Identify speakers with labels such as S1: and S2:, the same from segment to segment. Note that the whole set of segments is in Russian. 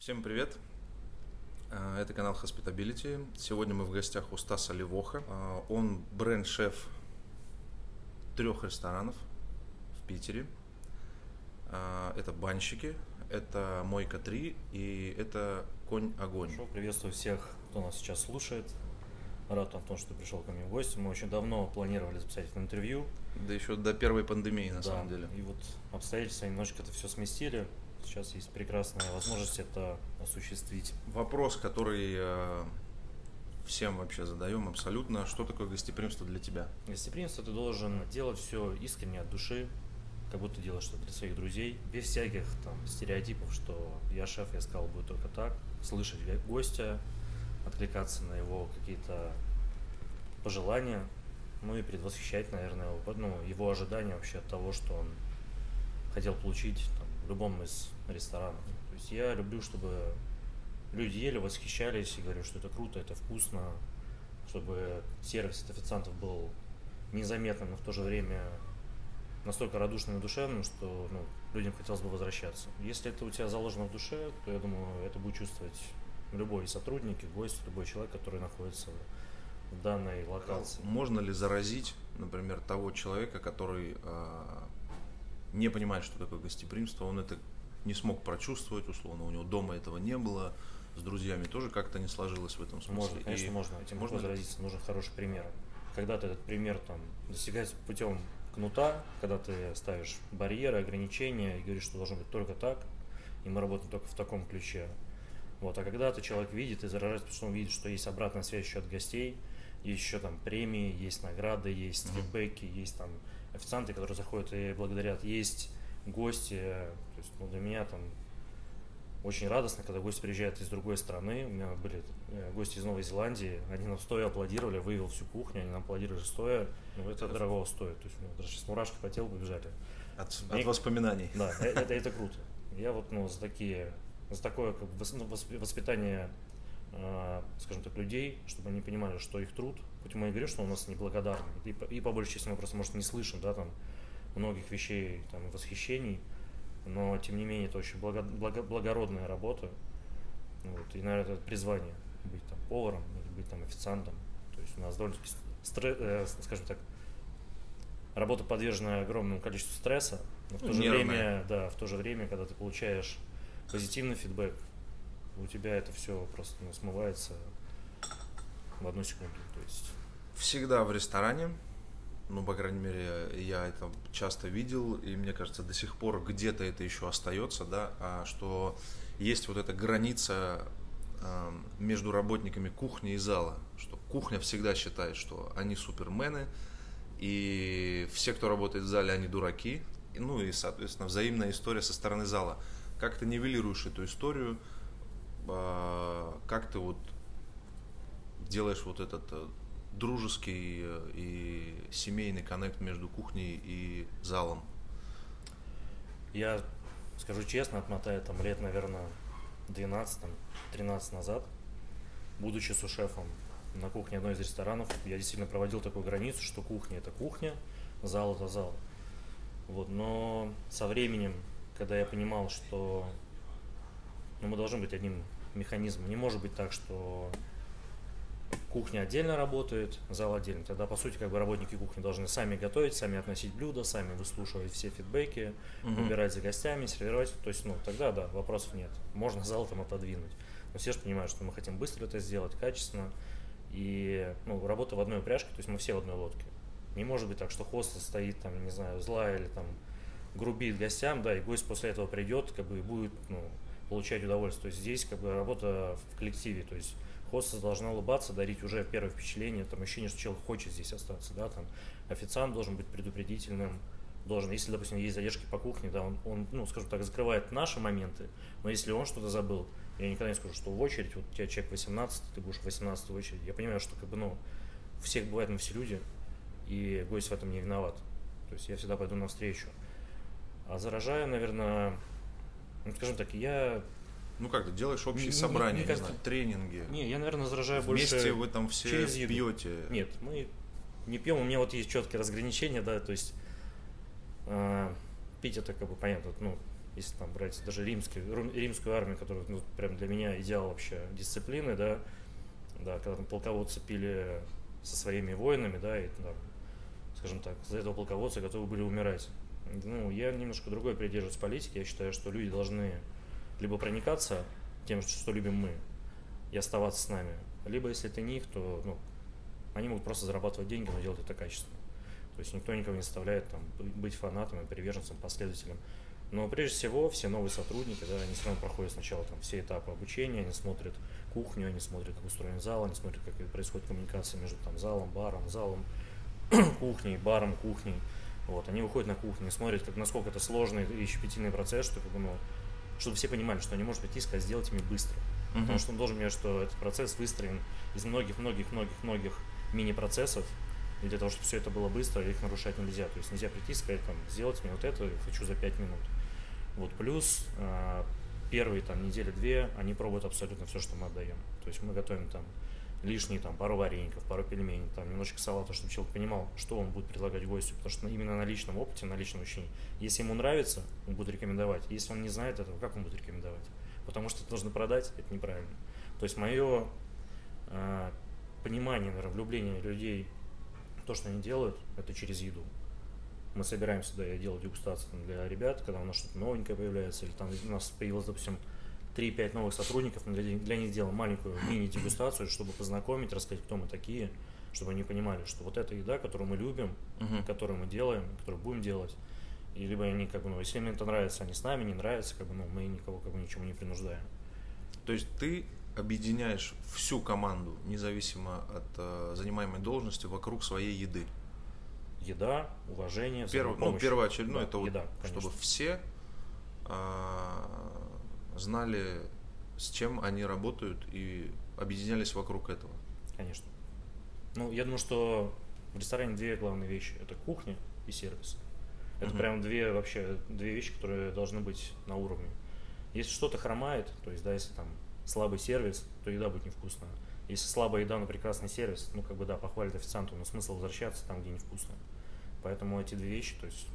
S1: Всем привет! А, Это канал Hospitability. Сегодня мы в гостях у Стаса Левоха. А, Он бренд-шеф трех ресторанов в Питере. А, Это банщики, это Мойка 3 и это Конь Огонь.
S2: Хорошо, приветствую всех, кто нас сейчас слушает. Рад, Антон, что ты пришел ко мне в гости. Мы очень давно планировали записать это интервью.
S1: Да еще до первой пандемии на
S2: Да,
S1: самом деле.
S2: И вот обстоятельства немножечко это все сместили. Сейчас есть прекрасная возможность это осуществить.
S1: Вопрос, который э, всем вообще задаем абсолютно. Что такое гостеприимство для тебя?
S2: Гостеприимство ты должен делать все искренне от души, как будто делаешь что-то для своих друзей, без всяких там стереотипов, что я шеф, я сказал будет только так, слышать гостя, откликаться на его какие-то пожелания, ну и предвосхищать, наверное, его, ну, его ожидания вообще от того, что он хотел получить любом из ресторанов. То есть я люблю, чтобы люди ели, восхищались и говорю, что это круто, это вкусно, чтобы сервис от официантов был незаметным, но в то же время настолько радушным и душевным, что ну, людям хотелось бы возвращаться. Если это у тебя заложено в душе, то я думаю, это будет чувствовать любой сотрудник, гость, любой человек, который находится в данной локации.
S1: Можно ли заразить, например, того человека, который э, не понимает, что такое гостеприимство, он это не смог прочувствовать, условно, у него дома этого не было, с друзьями тоже как-то не сложилось в этом смысле.
S2: Можно, конечно,
S1: И
S2: можно. Этим
S1: можно
S2: заразиться. Нужен хороший пример. Когда ты этот пример там достигать путем кнута, когда ты ставишь барьеры, ограничения и говоришь, что должно быть только так, и мы работаем только в таком ключе. Вот, а когда ты человек видит и заражается, потому что он видит, что есть обратная связь еще от гостей, есть еще там премии, есть награды, есть
S1: Мгм.
S2: фидбэки, есть там официанты, которые заходят и благодарят, есть гости. То есть, ну, для меня там очень радостно, когда гости приезжают из другой страны. У меня были э, гости из Новой Зеландии, они нам стоя аплодировали, вывел всю кухню, они нам аплодировали стоя. Ну, это дорого стоит. То есть, у меня даже сейчас мурашки по телу побежали.
S1: от,
S2: Мне-
S1: от воспоминаний.
S2: Да, э- это, это круто. Я вот ну, за такие, за такое как ну, восп- воспитание, э, скажем так, людей, чтобы они понимали, что их труд, хоть мы и говорим, что у нас неблагодарны, и по, и по большей части мы просто, может, не слышим, да, там, многих вещей, там, восхищений, но, тем не менее, это очень благо- благо- благородная работа, вот, и, наверное, это призвание быть там поваром или быть там официантом, то есть у нас довольно-таки стре- э, скажем так, работа подвержена огромному количеству стресса, но в
S1: Ну,
S2: то же
S1: нервная.
S2: время, да, в то же время, когда ты получаешь позитивный фидбэк, у тебя это все просто ну, смывается в одну секунду.
S1: Всегда в ресторане, ну, по крайней мере, я это часто видел, и мне кажется, до сих пор где-то это еще остается, да, а что есть вот эта граница эм, между работниками кухни и зала, что кухня всегда считает, что они супермены, и все, кто работает в зале, они дураки, ну и, соответственно, взаимная история со стороны зала. Как ты нивелируешь эту историю, а, как ты вот делаешь вот этот э, дружеский э, и семейный коннект между кухней и залом?
S2: я скажу честно, отмотаю там лет, наверное, 12-13 назад, будучи сушефом на кухне одной из ресторанов, я действительно проводил такую границу, что кухня это кухня, зал это зал. Вот, но со временем, когда я понимал, что ну, мы должны быть одним механизмом, не может быть так, что кухня отдельно работает, зал отдельно. Тогда, по сути, как бы работники кухни должны сами готовить, сами относить блюда, сами выслушивать все фидбэки,
S1: Мгм.
S2: убирать за гостями, сервировать. То есть, ну, тогда, да, вопросов нет. Можно зал там отодвинуть. Но все же понимают, что мы хотим быстро это сделать, качественно. И, ну, работа в одной упряжке, то есть мы все в одной лодке. Не может быть так, что хост стоит там, не знаю, злая или там грубит гостям, да, и гость после этого придет, как бы и будет, ну, получать удовольствие. То есть здесь как бы работа в коллективе, то есть хостес должна улыбаться, дарить уже первое впечатление, там ощущение, что человек хочет здесь остаться, да, там. Официант должен быть предупредительным, должен, если, допустим, есть задержки по кухне, да, он, он, ну, скажем так, закрывает наши моменты, но если он что-то забыл, я никогда не скажу, что в очередь, вот у тебя человек 18, ты будешь в 18 очередь, я понимаю, что, как бы, ну, всех бывает, мы все люди, и гость в этом не виноват, то есть я всегда пойду навстречу. А заражаю, наверное, ну, скажем так, я
S1: Ну как ты делаешь общие
S2: Не-
S1: собрания,
S2: мне
S1: не
S2: кажется-
S1: знаю, тренинги?
S2: Не, я, наверное, заражаю
S1: Вместе
S2: больше...
S1: вы там все
S2: через еду.
S1: пьете?
S2: Нет, мы не пьем, у меня вот есть четкие разграничения, да, то есть э, пить это как бы понятно, ну, если там брать даже римский, римскую армию, которая ну, прям для меня идеал вообще дисциплины, да, да, когда там полководцы пили со своими воинами, да, и там, скажем так, за этого полководца готовы были умирать. Ну, я немножко другой придерживаюсь политики. Я считаю, что люди должны либо проникаться тем, что любим мы, и оставаться с нами, либо если это не их, то ну, они могут просто зарабатывать деньги, но делать это качественно. То есть никто никого не заставляет там, быть фанатом и приверженцем, последователем. Но прежде всего все новые сотрудники, да, они все равно проходят сначала там, все этапы обучения, они смотрят кухню, они смотрят, как устроен зал, они смотрят, как происходит коммуникация между там, залом, баром, залом, кухней, баром, кухней. Вот, они выходят на кухню, смотрят, как, насколько это сложный и щепетильный процесс, что, как бы, ну, чтобы все понимали, что не может прийти и сказать, сделайте мне быстро. Uh-huh. Потому что он должен понимать, что этот процесс выстроен из многих-многих-многих-многих мини-процессов, и для того, чтобы все это было быстро, их нарушать нельзя. То есть нельзя прийти и сказать, там, сделайте мне вот это, хочу за 5 минут. Вот, плюс э, первые там недели-две они пробуют абсолютно все, что мы отдаем. То есть мы готовим там лишние там пару вареников, пару пельменей, там немножко салата, чтобы человек понимал, что он будет предлагать гостю, потому что именно на личном опыте, на личном учении. Если ему нравится, он будет рекомендовать. Если он не знает этого, как он будет рекомендовать? Потому что это должны продать, это неправильно. То есть мое э, понимание, наверное, влюбление людей, то, что они делают, это через еду. Мы собираемся, да, я делаю дегустацию для ребят, когда у нас что-то новенькое появляется, или там у нас появилось, допустим, 3-5 новых сотрудников, мы для, для них делаем маленькую мини-дегустацию, чтобы познакомить, рассказать, кто мы такие, чтобы они понимали, что вот эта еда, которую мы любим, uh-huh. которую мы делаем, которую будем делать, и либо они как бы, ну, если им это нравится, они с нами, не нравится, как бы, ну, мы никого как бы ничему не принуждаем.
S1: То есть ты объединяешь всю команду, независимо от э, занимаемой должности, вокруг своей еды.
S2: Еда, уважение,
S1: Перв, ну, первоочередное, да, это еда, вот, чтобы все э, знали, с чем они работают и объединялись вокруг этого.
S2: Конечно. Ну, я думаю, что в ресторане две главные вещи. Это кухня и сервис. Это угу. прям две вообще две вещи, которые должны быть на уровне. Если что-то хромает, то есть, да, если там слабый сервис, то еда будет невкусная. Если слабая еда, но прекрасный сервис, ну, как бы, да, похвалит официанту, но смысл возвращаться там, где невкусно. Поэтому эти две вещи, то есть,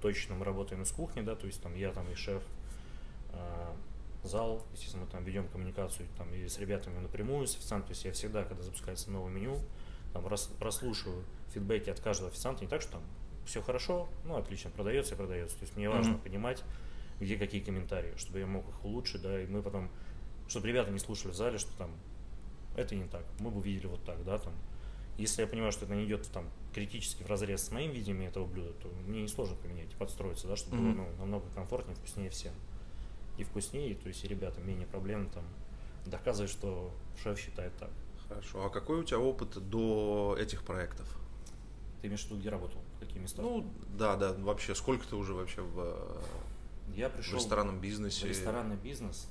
S2: точно мы работаем из кухни, да, то есть, там, я там и шеф, а, зал, естественно, мы там ведем коммуникацию там и с ребятами напрямую, с официантом, то есть я всегда, когда запускается новое меню, там рас, прослушиваю фидбэки от каждого официанта, не так, что там все хорошо, ну, отлично, продается и продается, то есть мне важно mm-hmm. понимать, где какие комментарии, чтобы я мог их улучшить, да, и мы потом, чтобы ребята не слушали в зале, что там это не так, мы бы видели вот так, да, там, если я понимаю, что это не идет там критически в разрез с моим видением этого блюда, то мне несложно поменять и подстроиться, да, чтобы mm-hmm. было ну, намного комфортнее, вкуснее всем и вкуснее, то есть и ребятам менее проблем там доказывать, что шеф считает так.
S1: Хорошо. А какой у тебя опыт до этих проектов?
S2: Ты имеешь в виду, где работал? Какие места?
S1: Ну, да, да. Вообще, сколько ты уже вообще в,
S2: я пришел
S1: в ресторанном бизнесе?
S2: В ресторанный бизнес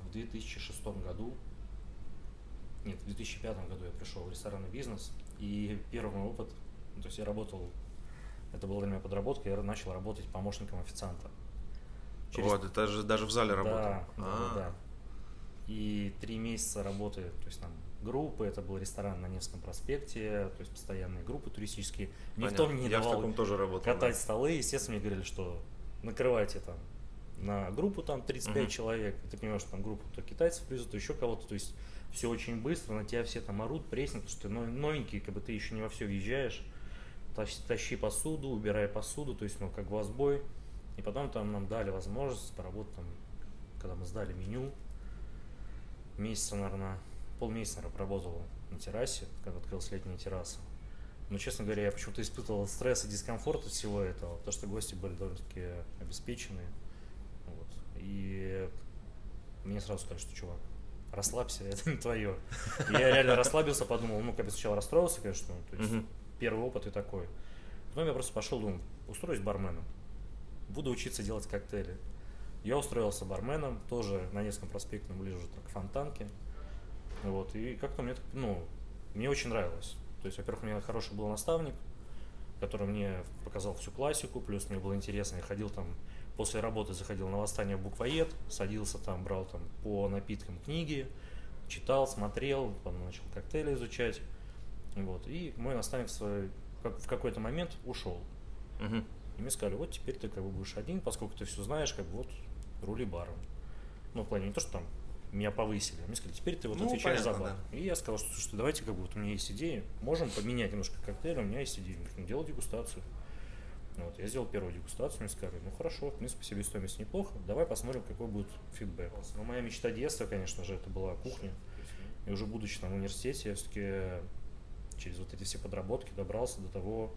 S2: в 2006 году. Нет, в 2005 году я пришел в ресторанный бизнес. И первый мой опыт, ну, то есть я работал, это была для меня подработка, я начал работать помощником официанта.
S1: Через... Вот, это же даже в зале работал.
S2: Да, да, да. И три месяца работы, то есть там группы, это был ресторан на Невском проспекте, то есть постоянные группы туристические. Никто мне не
S1: Я
S2: давал
S1: в таком тоже работал,
S2: катать да. столы. Естественно, мне говорили, что накрывайте там на группу там 35 uh-huh. человек, ты понимаешь, что там группу то китайцев привезут, то еще кого-то, то есть все очень быстро, на тебя все там орут, потому что ты новенький, как бы ты еще не во все въезжаешь, тащи, тащи посуду, убирай посуду, то есть, ну, как в сбой. И потом там нам дали возможность поработать там, когда мы сдали меню, месяца, наверное, полмесяца, наверное, проработал на террасе, когда открылась летняя терраса. Но, честно говоря, я почему-то испытывал стресс и дискомфорт от всего этого, потому что гости были довольно-таки обеспеченные. Вот. И мне сразу сказали, что, чувак, расслабься, это не твое. И я реально расслабился, подумал, ну, как бы сначала расстроился, конечно, то есть первый опыт и такой. Потом я просто пошел, думаю, устроюсь барменом буду учиться делать коктейли. Я устроился барменом, тоже на Невском проспекте, ближе к Фонтанке. Вот, и как-то мне, ну, мне очень нравилось. То есть, во-первых, у меня хороший был наставник, который мне показал всю классику, плюс мне было интересно, я ходил там, после работы заходил на восстание буквоед, садился там, брал там по напиткам книги, читал, смотрел, потом начал коктейли изучать. Вот, и мой наставник свой, как, в какой-то момент ушел. Угу. И мне сказали, вот теперь ты как бы будешь один, поскольку ты все знаешь, как бы вот рули баром. Ну, в плане не то, что там меня повысили. А мне сказали, теперь ты вот ну, отвечаешь понятно, за бар. Да. И я сказал, что, что давайте как бы вот у меня есть идеи, можем поменять немножко коктейль, у меня есть идеи. Ну, делать дегустацию. Вот, я сделал первую дегустацию, мне сказали, ну хорошо, в принципе, себестоимость неплохо, давай посмотрим, какой будет фидбэк. Но моя мечта детства, конечно же, это была кухня. И уже будучи там в университете, я все-таки через вот эти все подработки добрался до того,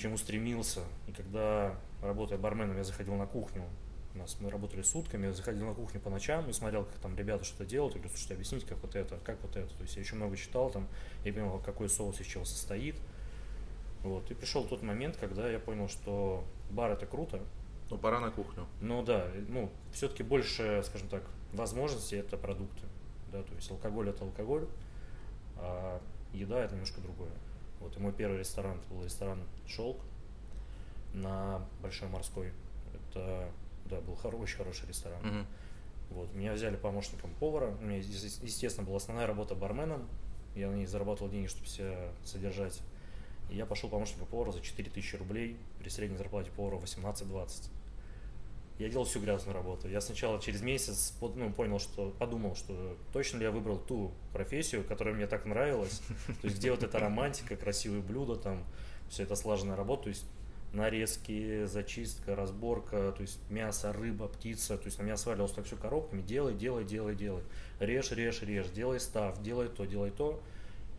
S2: к чему стремился. И когда, работая барменом, я заходил на кухню, у нас мы работали сутками, я заходил на кухню по ночам и смотрел, как там ребята что-то делают, и говорю, слушайте, объясните, как вот это, как вот это. То есть я еще много читал там, я понял, какой соус из чего состоит. Вот. И пришел тот момент, когда я понял, что бар это круто.
S1: Ну, пора на кухню.
S2: Ну да, ну, все-таки больше, скажем так, возможностей это продукты. Да, то есть алкоголь это алкоголь, а еда это немножко другое. Вот и мой первый ресторан это был ресторан Шелк на Большой Морской. Это да, был хор- очень хороший ресторан.
S1: Mm-hmm.
S2: Вот, меня взяли помощником повара. У меня, естественно, была основная работа барменом. Я на ней зарабатывал деньги, чтобы себя содержать. И я пошел помощником повара за 4000 рублей при средней зарплате повара 18-20. Я делал всю грязную работу. Я сначала через месяц ну, понял, что подумал, что точно ли я выбрал ту профессию, которая мне так нравилась. То есть где вот эта романтика, красивые блюда, там все это слаженная работа. То есть нарезки, зачистка, разборка, то есть мясо, рыба, птица, то есть на меня сваливалось так все коробками, делай, делай, делай, делай, режь, режь, режь, делай став, делай то, делай то.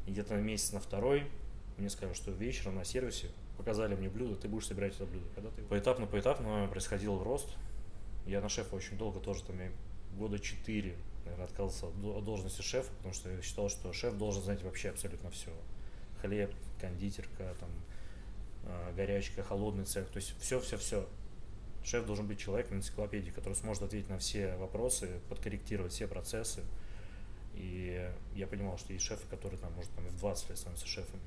S2: И где-то месяц на второй мне сказали, что вечером на сервисе показали мне блюдо, ты будешь собирать это блюдо. Когда ты... Поэтапно, поэтапно происходил рост. Я на шефа очень долго тоже, там, я года четыре, наверное, отказался от должности шефа, потому что я считал, что шеф должен знать вообще абсолютно все. Хлеб, кондитерка, там, а, горячка, холодный цех, то есть все-все-все. Шеф должен быть человеком энциклопедии, который сможет ответить на все вопросы, подкорректировать все процессы. И я понимал, что есть шефы, которые там, может, там и в 20 лет становятся шефами.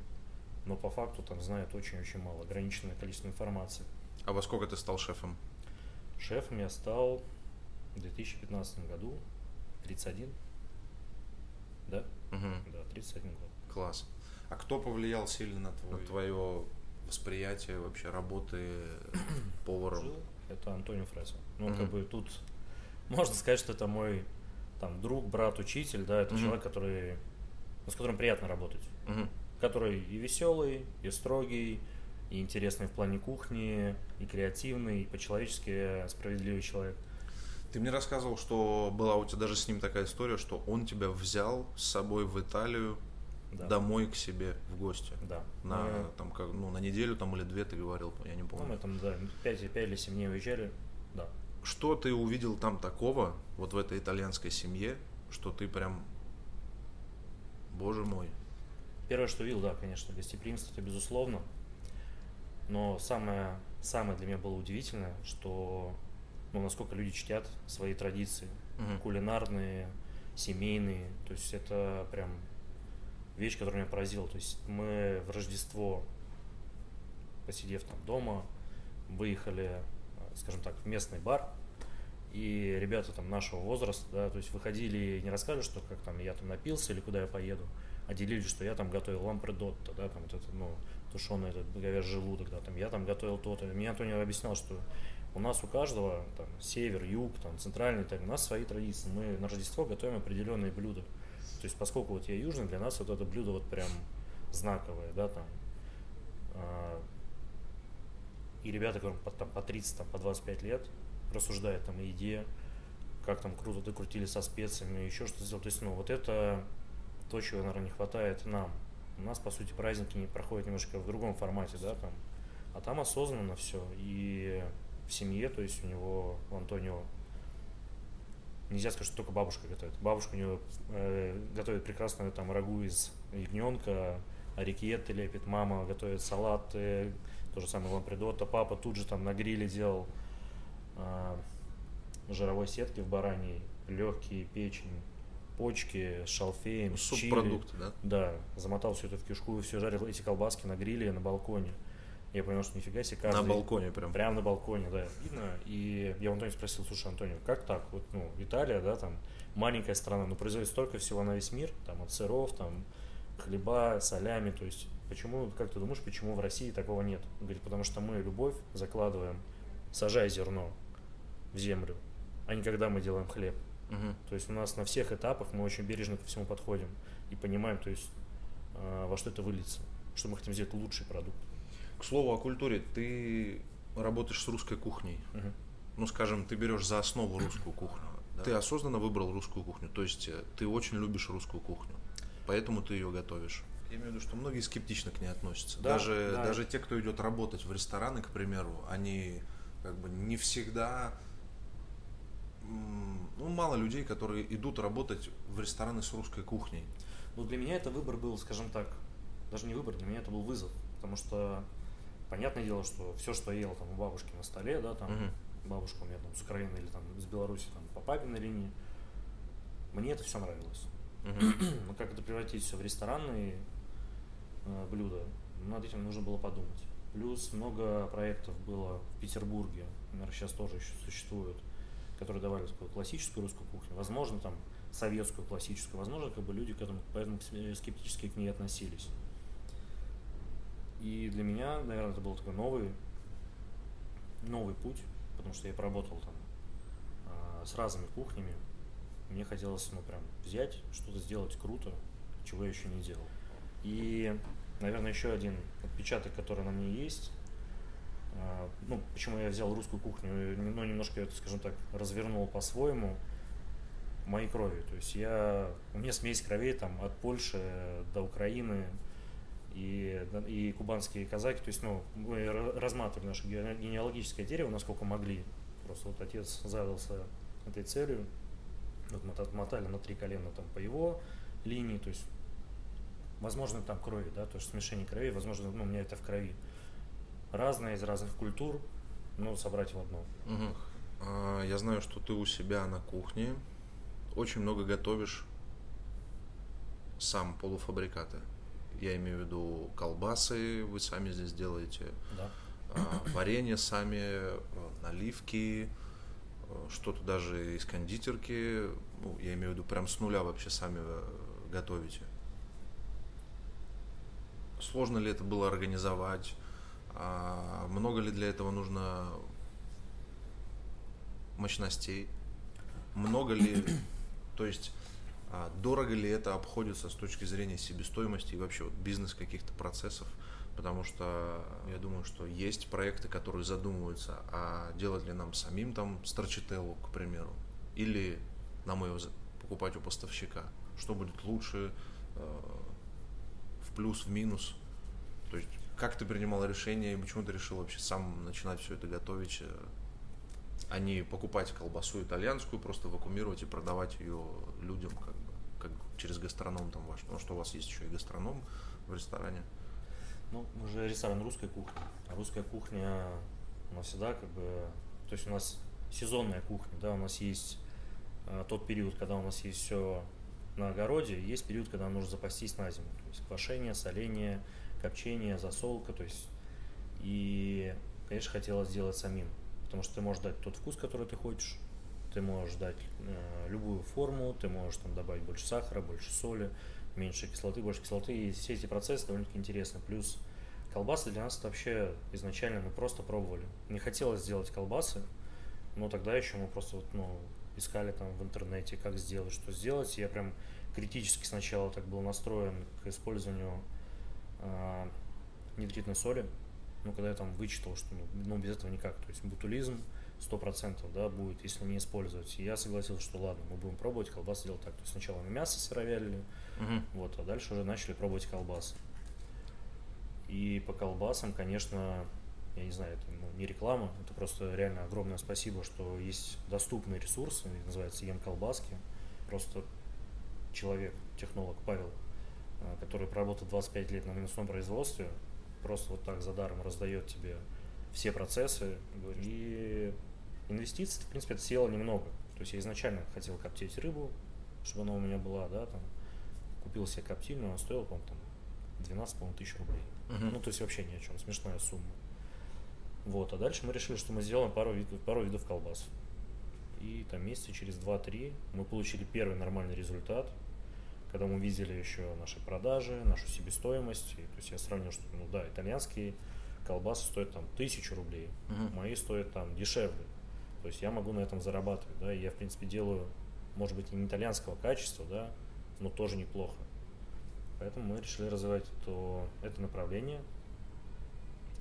S2: Но по факту там знают очень-очень мало, ограниченное количество информации.
S1: А во сколько ты стал шефом?
S2: Шефом я стал в 2015 году, 31. Да?
S1: Угу.
S2: Да, 31 год.
S1: Класс. А кто повлиял сильно на, твой... на твое восприятие вообще работы поваром?
S2: Это Антонио Фресо. Ну, угу. как бы тут можно сказать, что это мой там друг, брат, учитель, да, это угу. человек, который, ну, с которым приятно работать,
S1: угу.
S2: который и веселый, и строгий, и интересный в плане кухни, и креативный, и по-человечески справедливый человек.
S1: Ты мне рассказывал, что была у тебя даже с ним такая история, что он тебя взял с собой в Италию да. домой к себе в гости.
S2: Да.
S1: На, мы... там, как, ну, на неделю там, или две ты говорил, я не помню.
S2: Ну, мы там, да, 5, 5 или 7 дней уезжали, да.
S1: Что ты увидел там такого, вот в этой итальянской семье, что ты прям, боже мой.
S2: Первое, что увидел, да, конечно, гостеприимство, это безусловно. Но самое, самое для меня было удивительное, что ну, насколько люди чтят свои традиции,
S1: угу.
S2: кулинарные, семейные. То есть это прям вещь, которая меня поразила. То есть мы в Рождество, посидев там дома, выехали, скажем так, в местный бар, и ребята там нашего возраста, да, то есть выходили и не рассказывали, что как там я там напился или куда я поеду, а делились, что я там готовил лампредотто, да, там вот это, ну, тушеный этот говяжий желудок, да, там я там готовил то-то. Мне Антонио объяснял, что у нас у каждого там север, юг, там центральный, так, у нас свои традиции. Мы на Рождество готовим определенные блюда. То есть, поскольку вот я южный, для нас вот это блюдо вот прям знаковое, да, там. А, и ребята, которым по, там, по 30, там, по 25 лет, рассуждают там о еде, как там круто докрутили со специями, еще что-то сделать. То есть, ну, вот это то, чего, наверное, не хватает нам. У нас, по сути, праздники не проходят немножко в другом формате, да, там. А там осознанно все. И в семье, то есть у него, у Антонио, нельзя сказать, что только бабушка готовит. Бабушка у него э, готовит прекрасную там рагу из ягненка, арикетты лепит, мама готовит салаты, то же самое лампредотто, папа тут же там на гриле делал э, жировой сетки в бараньей, легкие, печень, почки с шалфеем, ну,
S1: Субпродукты, да?
S2: Да, замотал все это в кишку и все жарил эти колбаски на гриле на балконе. Я понял, что нифига себе каждый...
S1: На балконе прям.
S2: Прям на балконе, да, видно. И я у Антонио спросил, слушай, Антонио, как так? Вот, ну, Италия, да, там, маленькая страна, но производит столько всего на весь мир, там, от сыров, там, хлеба, солями, то есть почему, как ты думаешь, почему в России такого нет? Он говорит, потому что мы любовь закладываем, сажая зерно в землю, а не когда мы делаем хлеб.
S1: Мгм.
S2: То есть у нас на всех этапах мы очень бережно ко всему подходим и понимаем, то есть э, во что это выльется, что мы хотим сделать лучший продукт.
S1: К слову о культуре, ты работаешь с русской кухней.
S2: Мгм.
S1: Ну, скажем, ты берешь за основу русскую кухню. Ты осознанно выбрал русскую кухню, то есть э, ты очень любишь русскую кухню, поэтому ты ее готовишь. Я имею в виду, что многие скептично к ней относятся.
S2: Да,
S1: даже,
S2: да.
S1: даже те, кто идет работать в рестораны, к примеру, они как бы не всегда... Ну, мало людей, которые идут работать в рестораны с русской кухней.
S2: Ну, для меня это выбор был, скажем так, даже не выбор, для меня это был вызов, потому что понятное дело, что все, что я ел там у бабушки на столе, да, там
S1: Мгм.
S2: бабушка у меня там с Украины или там с Беларуси там по папиной линии, мне это все нравилось.
S1: Мгм.
S2: Но как это превратить все в ресторанные э, блюда, над этим нужно было подумать. Плюс много проектов было в Петербурге, наверное, сейчас тоже еще существуют, которые давали такую классическую русскую кухню, возможно, там советскую классическую, возможно, как бы люди к этому поэтому скептически к ней относились. И для меня, наверное, это был такой новый, новый путь, потому что я поработал там а, с разными кухнями. Мне хотелось, ну, прям взять, что-то сделать круто, чего я еще не делал. И, наверное, еще один отпечаток, который на мне есть, ну, почему я взял русскую кухню, ну, немножко это, скажем так, развернул по-своему, моей крови. То есть я, у меня смесь кровей там от Польши до Украины и, и кубанские казаки. То есть, ну, мы ра- разматывали наше ге- генеалогическое дерево, насколько могли. Просто вот отец задался этой целью. Вот мы так мотали на три колена там по его линии, то есть возможно там крови, да, то есть смешение крови, возможно, ну, у меня это в крови. Разное из разных культур, но собрать в одно.
S1: Мгм. А, Я знаю, что ты у себя на кухне очень много готовишь сам полуфабрикаты. Я имею в виду колбасы, вы сами здесь делаете,
S2: Да.
S1: а, варенье сами, наливки, что-то даже из кондитерки. Ну, я имею в виду прям с нуля вообще сами э, готовите. Сложно ли это было организовать? А много ли для этого нужно мощностей? Много ли, то есть а, дорого ли это обходится с точки зрения себестоимости и вообще вот бизнес каких-то процессов? Потому что я думаю, что есть проекты, которые задумываются, а делать ли нам самим там страчителлу, к примеру, или нам за- покупать у поставщика. Что будет лучше, э, в плюс, в минус? То есть как ты принимал решение и почему ты решил вообще сам начинать все это готовить, э, а не покупать колбасу итальянскую, просто вакуумировать и продавать ее людям как бы, как через гастроном там ваш, потому что у вас есть еще и гастроном в ресторане.
S2: Ну, мы же ресторан русской кухни. А русская кухня, она всегда как бы... То есть у нас сезонная кухня, да, у нас есть э, тот период, когда у нас есть все на огороде, есть период, когда нужно запастись на зиму. То есть квашение, соление, копчение, засолка, то есть... И, конечно, хотелось сделать самим, потому что ты можешь дать тот вкус, который ты хочешь, ты можешь дать э, любую форму, ты можешь там добавить больше сахара, больше соли, меньше кислоты, больше кислоты. И все эти процессы довольно-таки интересны. Плюс колбасы для нас вообще изначально мы просто пробовали. Не хотелось сделать колбасы, но тогда еще мы просто вот, ну, искали там в интернете, как сделать, что сделать. Я прям критически сначала так был настроен к использованию э, нитритной соли. Ну, когда я там вычитал, что ну, ну, без этого никак. То есть бутулизм 100% да, будет, если не использовать. И я согласился, что ладно, мы будем пробовать колбасы делать так. То есть сначала мы мясо сыровялили, вот, а дальше уже начали пробовать колбасы. И по колбасам, конечно, я не знаю, это ну, не реклама, это просто реально огромное спасибо, что есть доступные ресурсы, называется Ем Колбаски. Просто человек, технолог Павел, который проработал 25 лет на мясном производстве, просто вот так за даром раздает тебе все процессы. И инвестиций, в принципе, это съело немного. То есть я изначально хотел коптить рыбу, чтобы она у меня была, да, там, купил себе коптильную, она стоила, по-моему, там 12, по-моему, тысяч рублей.
S1: Мгм.
S2: Ну, то есть вообще ни о чем, смешная сумма. Вот, а дальше мы решили, что мы сделаем пару видов, пару видов колбас. И там месяца через 2-3 мы получили первый нормальный результат, когда мы видели еще наши продажи, нашу себестоимость, и, то есть я сравнил, что, ну да, итальянские колбасы стоят там тысячу рублей,
S1: Мгм.
S2: мои стоят там дешевле. То есть я могу на этом зарабатывать, да, и я, в принципе, делаю, может быть, не итальянского качества, да, но тоже неплохо. Поэтому мы решили развивать то, это направление.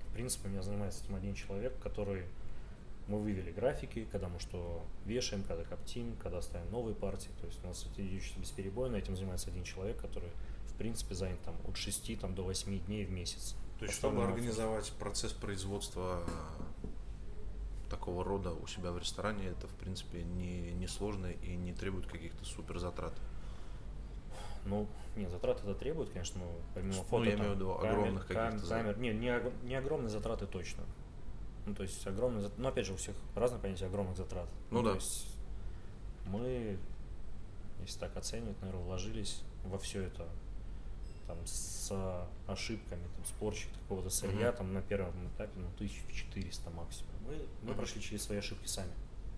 S2: В принципе, у меня занимается этим один человек, который мы вывели графики, когда мы что вешаем, когда коптим, когда ставим новые партии. То есть у нас это идет бесперебойно, этим занимается один человек, который, в принципе, занят там от 6 там, до 8 дней в месяц.
S1: То есть, чтобы организовать процесс производства э, такого рода у себя в ресторане, это, в принципе, не, не сложно и не требует каких-то супер затрат.
S2: Ну, нет, затраты это требует, конечно, но помимо
S1: Ну,
S2: фото,
S1: я
S2: там,
S1: имею в виду огромных каких-то
S2: камер, не, не, не огромные затраты точно. Ну, то есть огромные, зат- ну, опять же, у всех разное понятие огромных затрат.
S1: Ну да.
S2: То есть мы, если так оценивать, наверное, вложились во все это там с ошибками, там, спорщик какого-то сырья,
S1: Мгм.
S2: там на первом этапе, ну, 1400 максимум. Мы, мы
S1: Мгм.
S2: прошли через свои ошибки сами.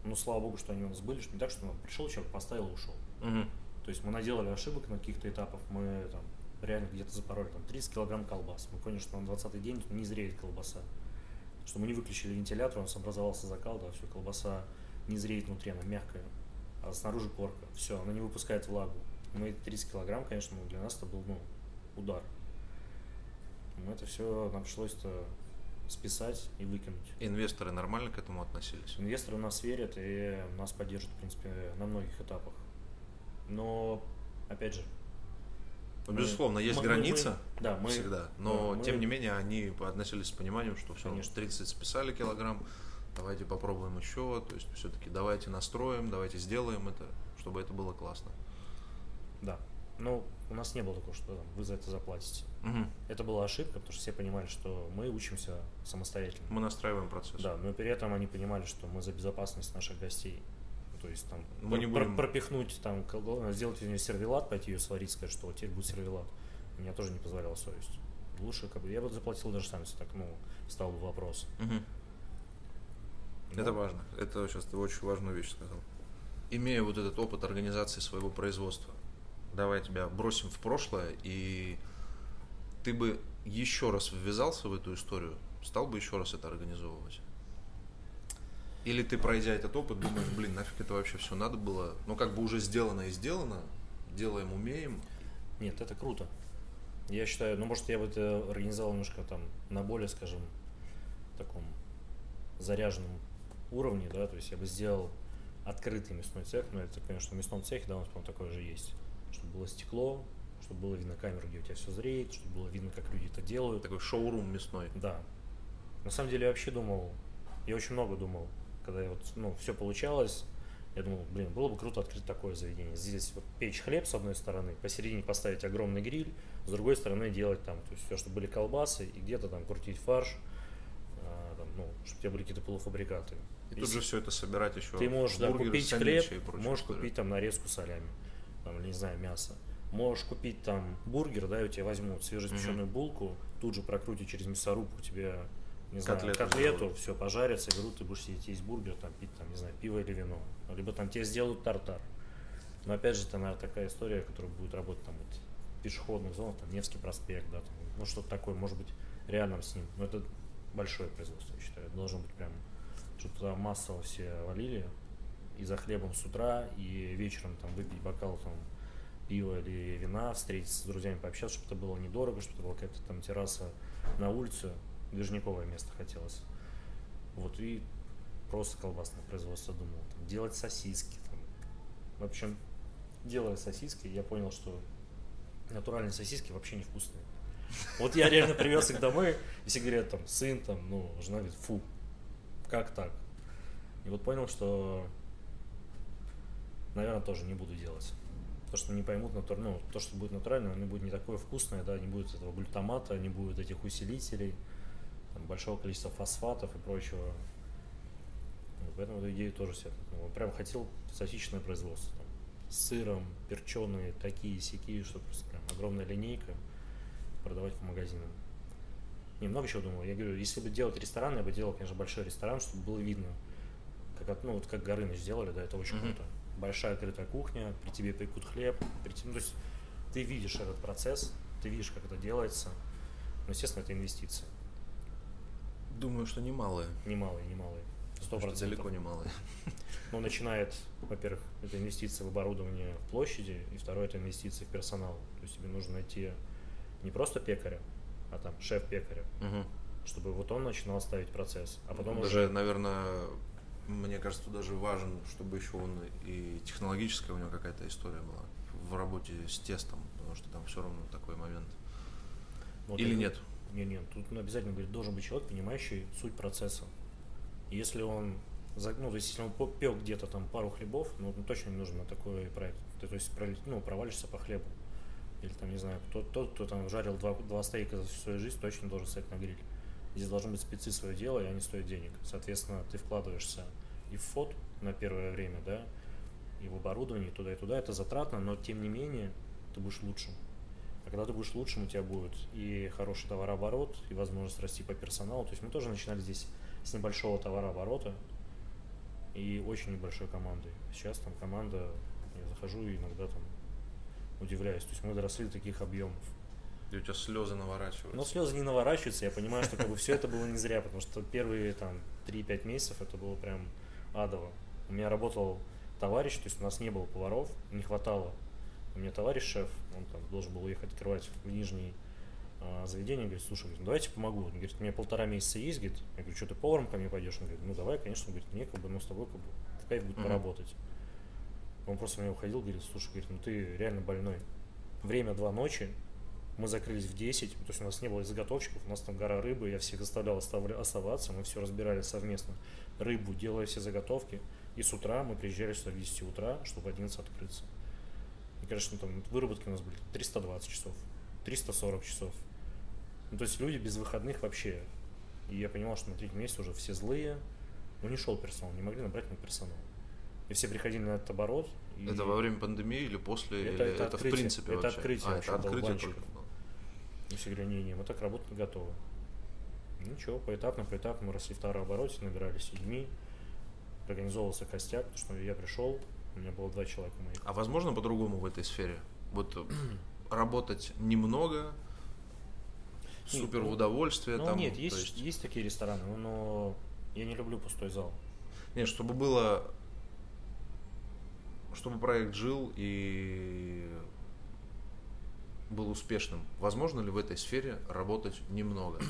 S2: Ну, слава богу, что они у нас были, что не так, что ну, пришел человек, поставил и ушел.
S1: Мгм.
S2: То есть мы наделали ошибок на каких-то этапах, мы там реально где-то запороли там 30 килограмм колбас. Мы поняли, что на 20 день не зреет колбаса. Что мы не выключили вентилятор, у нас образовался закал, да, все, колбаса не зреет внутри, она мягкая, а снаружи корка. Все, она не выпускает влагу. Мы эти 30 килограмм, конечно, ну, для нас это был ну, удар. Мы это все нам пришлось-то списать и выкинуть.
S1: Инвесторы нормально к этому относились?
S2: Инвесторы в нас верят и нас поддержат, в принципе, на многих этапах. Но, опять же,
S1: Ну, безусловно, есть
S2: мы-
S1: граница
S2: мы- да, мы,
S1: всегда, но
S2: мы-
S1: тем не менее они относились с пониманием, что все,
S2: Конечно.
S1: 30 списали килограмм, давайте попробуем еще, то есть все-таки давайте настроим, давайте сделаем это, чтобы это было классно.
S2: Да. Ну, у нас не было такого, что вы за это заплатите.
S1: Мгм.
S2: Это была ошибка, потому что все понимали, что мы учимся самостоятельно.
S1: Мы настраиваем процесс.
S2: Да, но при этом они понимали, что мы за безопасность наших гостей. То есть там
S1: Мы не будем-
S2: пропихнуть там, сделать из нее сервелат, пойти ее сварить, сказать, что теперь будет сервелат. Меня тоже не позволяла совесть. Лучше, как бы, я бы заплатил даже сам, если так, ну, стал бы вопрос.
S1: Мгм.
S2: Ну,
S1: Это важно. Это сейчас ты очень важную вещь сказал. Имея вот этот опыт организации своего производства, давай тебя бросим в прошлое, и ты бы еще раз ввязался в эту историю, стал бы еще раз это организовывать? Или ты, пройдя этот опыт, думаешь, блин, нафиг это вообще все надо было? Ну, как бы уже сделано и сделано, делаем, умеем.
S2: Нет, это круто. Я считаю, ну, может, я бы это организовал немножко там на более, скажем, таком заряженном уровне, да, то есть я бы сделал открытый мясной цех, но это, конечно, в мясном цехе, да, у нас, по-моему, такое же есть, чтобы было стекло, чтобы было видно камеру, где у тебя все зреет, чтобы было видно, как люди это делают.
S1: Такой шоурум мясной.
S2: Да. На самом деле я вообще думал, я очень много думал, когда вот, ну, все получалось, я думал, блин, было бы круто открыть такое заведение. Здесь вот печь хлеб с одной стороны, посередине поставить огромный гриль, с другой стороны делать там, то есть все, чтобы были колбасы, и где-то там крутить фарш, а, там, ну, чтобы у тебя были какие-то полуфабрикаты.
S1: И тут
S2: Если
S1: же все это собирать еще.
S2: ты можешь да, купить хлеб, можешь
S1: историю.
S2: купить там нарезку солями, там, или, не знаю, мясо. Можешь купить там бургер, да, и у тебя возьмут свежеиспеченную булку, тут же прокрутить через мясорубку тебе, не знаю,
S1: Котлету
S2: котлету, все пожарится, берут, ты будешь сидеть есть бургер, там пить, там, не знаю, пиво или вино. Либо там тебе сделают тартар. Но опять же, это, наверное, такая история, которая будет работать там вот в пешеходных зонах, там Невский проспект, да, там, ну что-то такое, может быть, рядом с ним. Но это большое производство, я считаю. Это должно быть прям, чтобы туда массово все валили, и за хлебом с утра, и вечером там выпить бокал там пива или вина, встретиться с друзьями, пообщаться, чтобы это было недорого, чтобы это была какая-то там терраса на улице, движниковое место хотелось. Вот, и просто колбасное производство думал. Там, делать сосиски. Там. В общем, делая сосиски, я понял, что натуральные сосиски вообще невкусные. Вот я реально привез их домой, и все говорят, там, сын, там, ну, жена говорит, фу, как так? И вот понял, что, наверное, тоже не буду делать. То, что не поймут, натур... ну, то, что будет натурально, оно будет не такое вкусное, да, не будет этого глютамата, не будет этих усилителей, там, большого количества фосфатов и прочего. Ну, Поэтому эту идею тоже себе ну, прям хотел сосисочное производство. Там, с сыром, перченые, такие сякие, что просто прям огромная линейка продавать по магазинам. Не, много чего думал. Я говорю, если бы делать ресторан, я бы делал, конечно, большой ресторан, чтобы было видно. Как, ну, вот как Горыныч сделали, да, это очень
S1: Мгм.
S2: круто. Большая открытая кухня, при тебе пекут хлеб, при те- ну, то есть ты видишь этот процесс, ты видишь, как это делается. Но, естественно, это инвестиции.
S1: Думаю, что немалые.
S2: Немалые, немалые. Сто процентов.
S1: Далеко немалые.
S2: Ну, начинает, во-первых, это инвестиции в оборудование в площади, и второе это инвестиции в персонал. То есть тебе нужно найти не просто пекаря, а там шеф пекаря,
S1: Угу.
S2: чтобы вот он начинал ставить процесс, а потом
S1: даже,
S2: уже
S1: наверное, мне кажется, даже важен, чтобы еще он и технологическая у него какая-то история была в работе с тестом, потому что там все равно такой момент.
S2: Вот
S1: Или
S2: это-
S1: нет?
S2: Не, нет, тут ну, обязательно говорит, должен быть человек, понимающий суть процесса. Если он, ну, то есть, если он попел где-то там пару хлебов, ну, он точно не нужен на такой проект. Ты, то есть, ну, провалишься по хлебу. Или там, не знаю, кто, тот, кто там жарил два, два стейка за всю свою жизнь, точно должен стать на гриль. Здесь должны быть спецы свое дело, и они стоят денег. Соответственно, ты вкладываешься и в фот на первое время, да, и в оборудование, и туда, и туда. Это затратно, но тем не менее ты будешь лучшим. А когда ты будешь лучшим, у тебя будет и хороший товарооборот, и возможность расти по персоналу. То есть мы тоже начинали здесь с небольшого товарооборота и очень небольшой командой. Сейчас там команда, я захожу и иногда там удивляюсь. То есть мы доросли до таких объемов.
S1: И у тебя слезы наворачиваются.
S2: Но слезы не наворачиваются, я понимаю, что как бы все это было не зря, потому что первые там 3-5 месяцев это было прям адово. У меня работал товарищ, то есть у нас не было поваров, не хватало. У меня товарищ шеф, он там должен был уехать открывать в нижний а, заведение, говорит, слушай, говорит, ну, давайте помогу. Он говорит, у меня полтора месяца есть, говорит, я говорю, что ты поваром ко мне пойдешь? Он говорит, ну давай, конечно, он говорит, мне как бы, ну с тобой как бы в кайф будет
S1: Мгм.
S2: поработать. Он просто меня уходил, говорит, слушай, говорит, ну ты реально больной. Время два ночи, мы закрылись в 10, то есть у нас не было заготовщиков, у нас там гора рыбы, я всех заставлял оставаться, мы все разбирали совместно. Рыбу, делая все заготовки, и с утра мы приезжали сюда в 10 утра, чтобы в 11 открыться. Конечно, там выработки у нас были 320 часов, 340 часов. Ну, то есть люди без выходных вообще. И я понимал, что на третьем месяце уже все злые, но не шел персонал, не могли набрать на персонал. И все приходили на этот оборот. и-
S1: Это во время пандемии или после?
S2: Это-
S1: или
S2: это
S1: в
S2: открытие.
S1: принципе
S2: Это
S1: вообще?
S2: открытие
S1: А,
S2: вообще
S1: это открытие только.
S2: И все говорили, не, не, мы так работать не готовы. Ничего, поэтапно, поэтапно мы росли в товарообороте, набирались людьми, организовывался костяк, потому что я пришел, у меня было два человека моих.
S1: А возможно по-другому в этой сфере? Вот э, работать немного, супер в удовольствие.
S2: Ну
S1: там,
S2: нет,
S1: то
S2: есть, есть... такие рестораны, но я не люблю пустой зал.
S1: Нет, чтобы было, чтобы проект жил и был успешным. Возможно ли в этой сфере работать немного?
S2: Нет.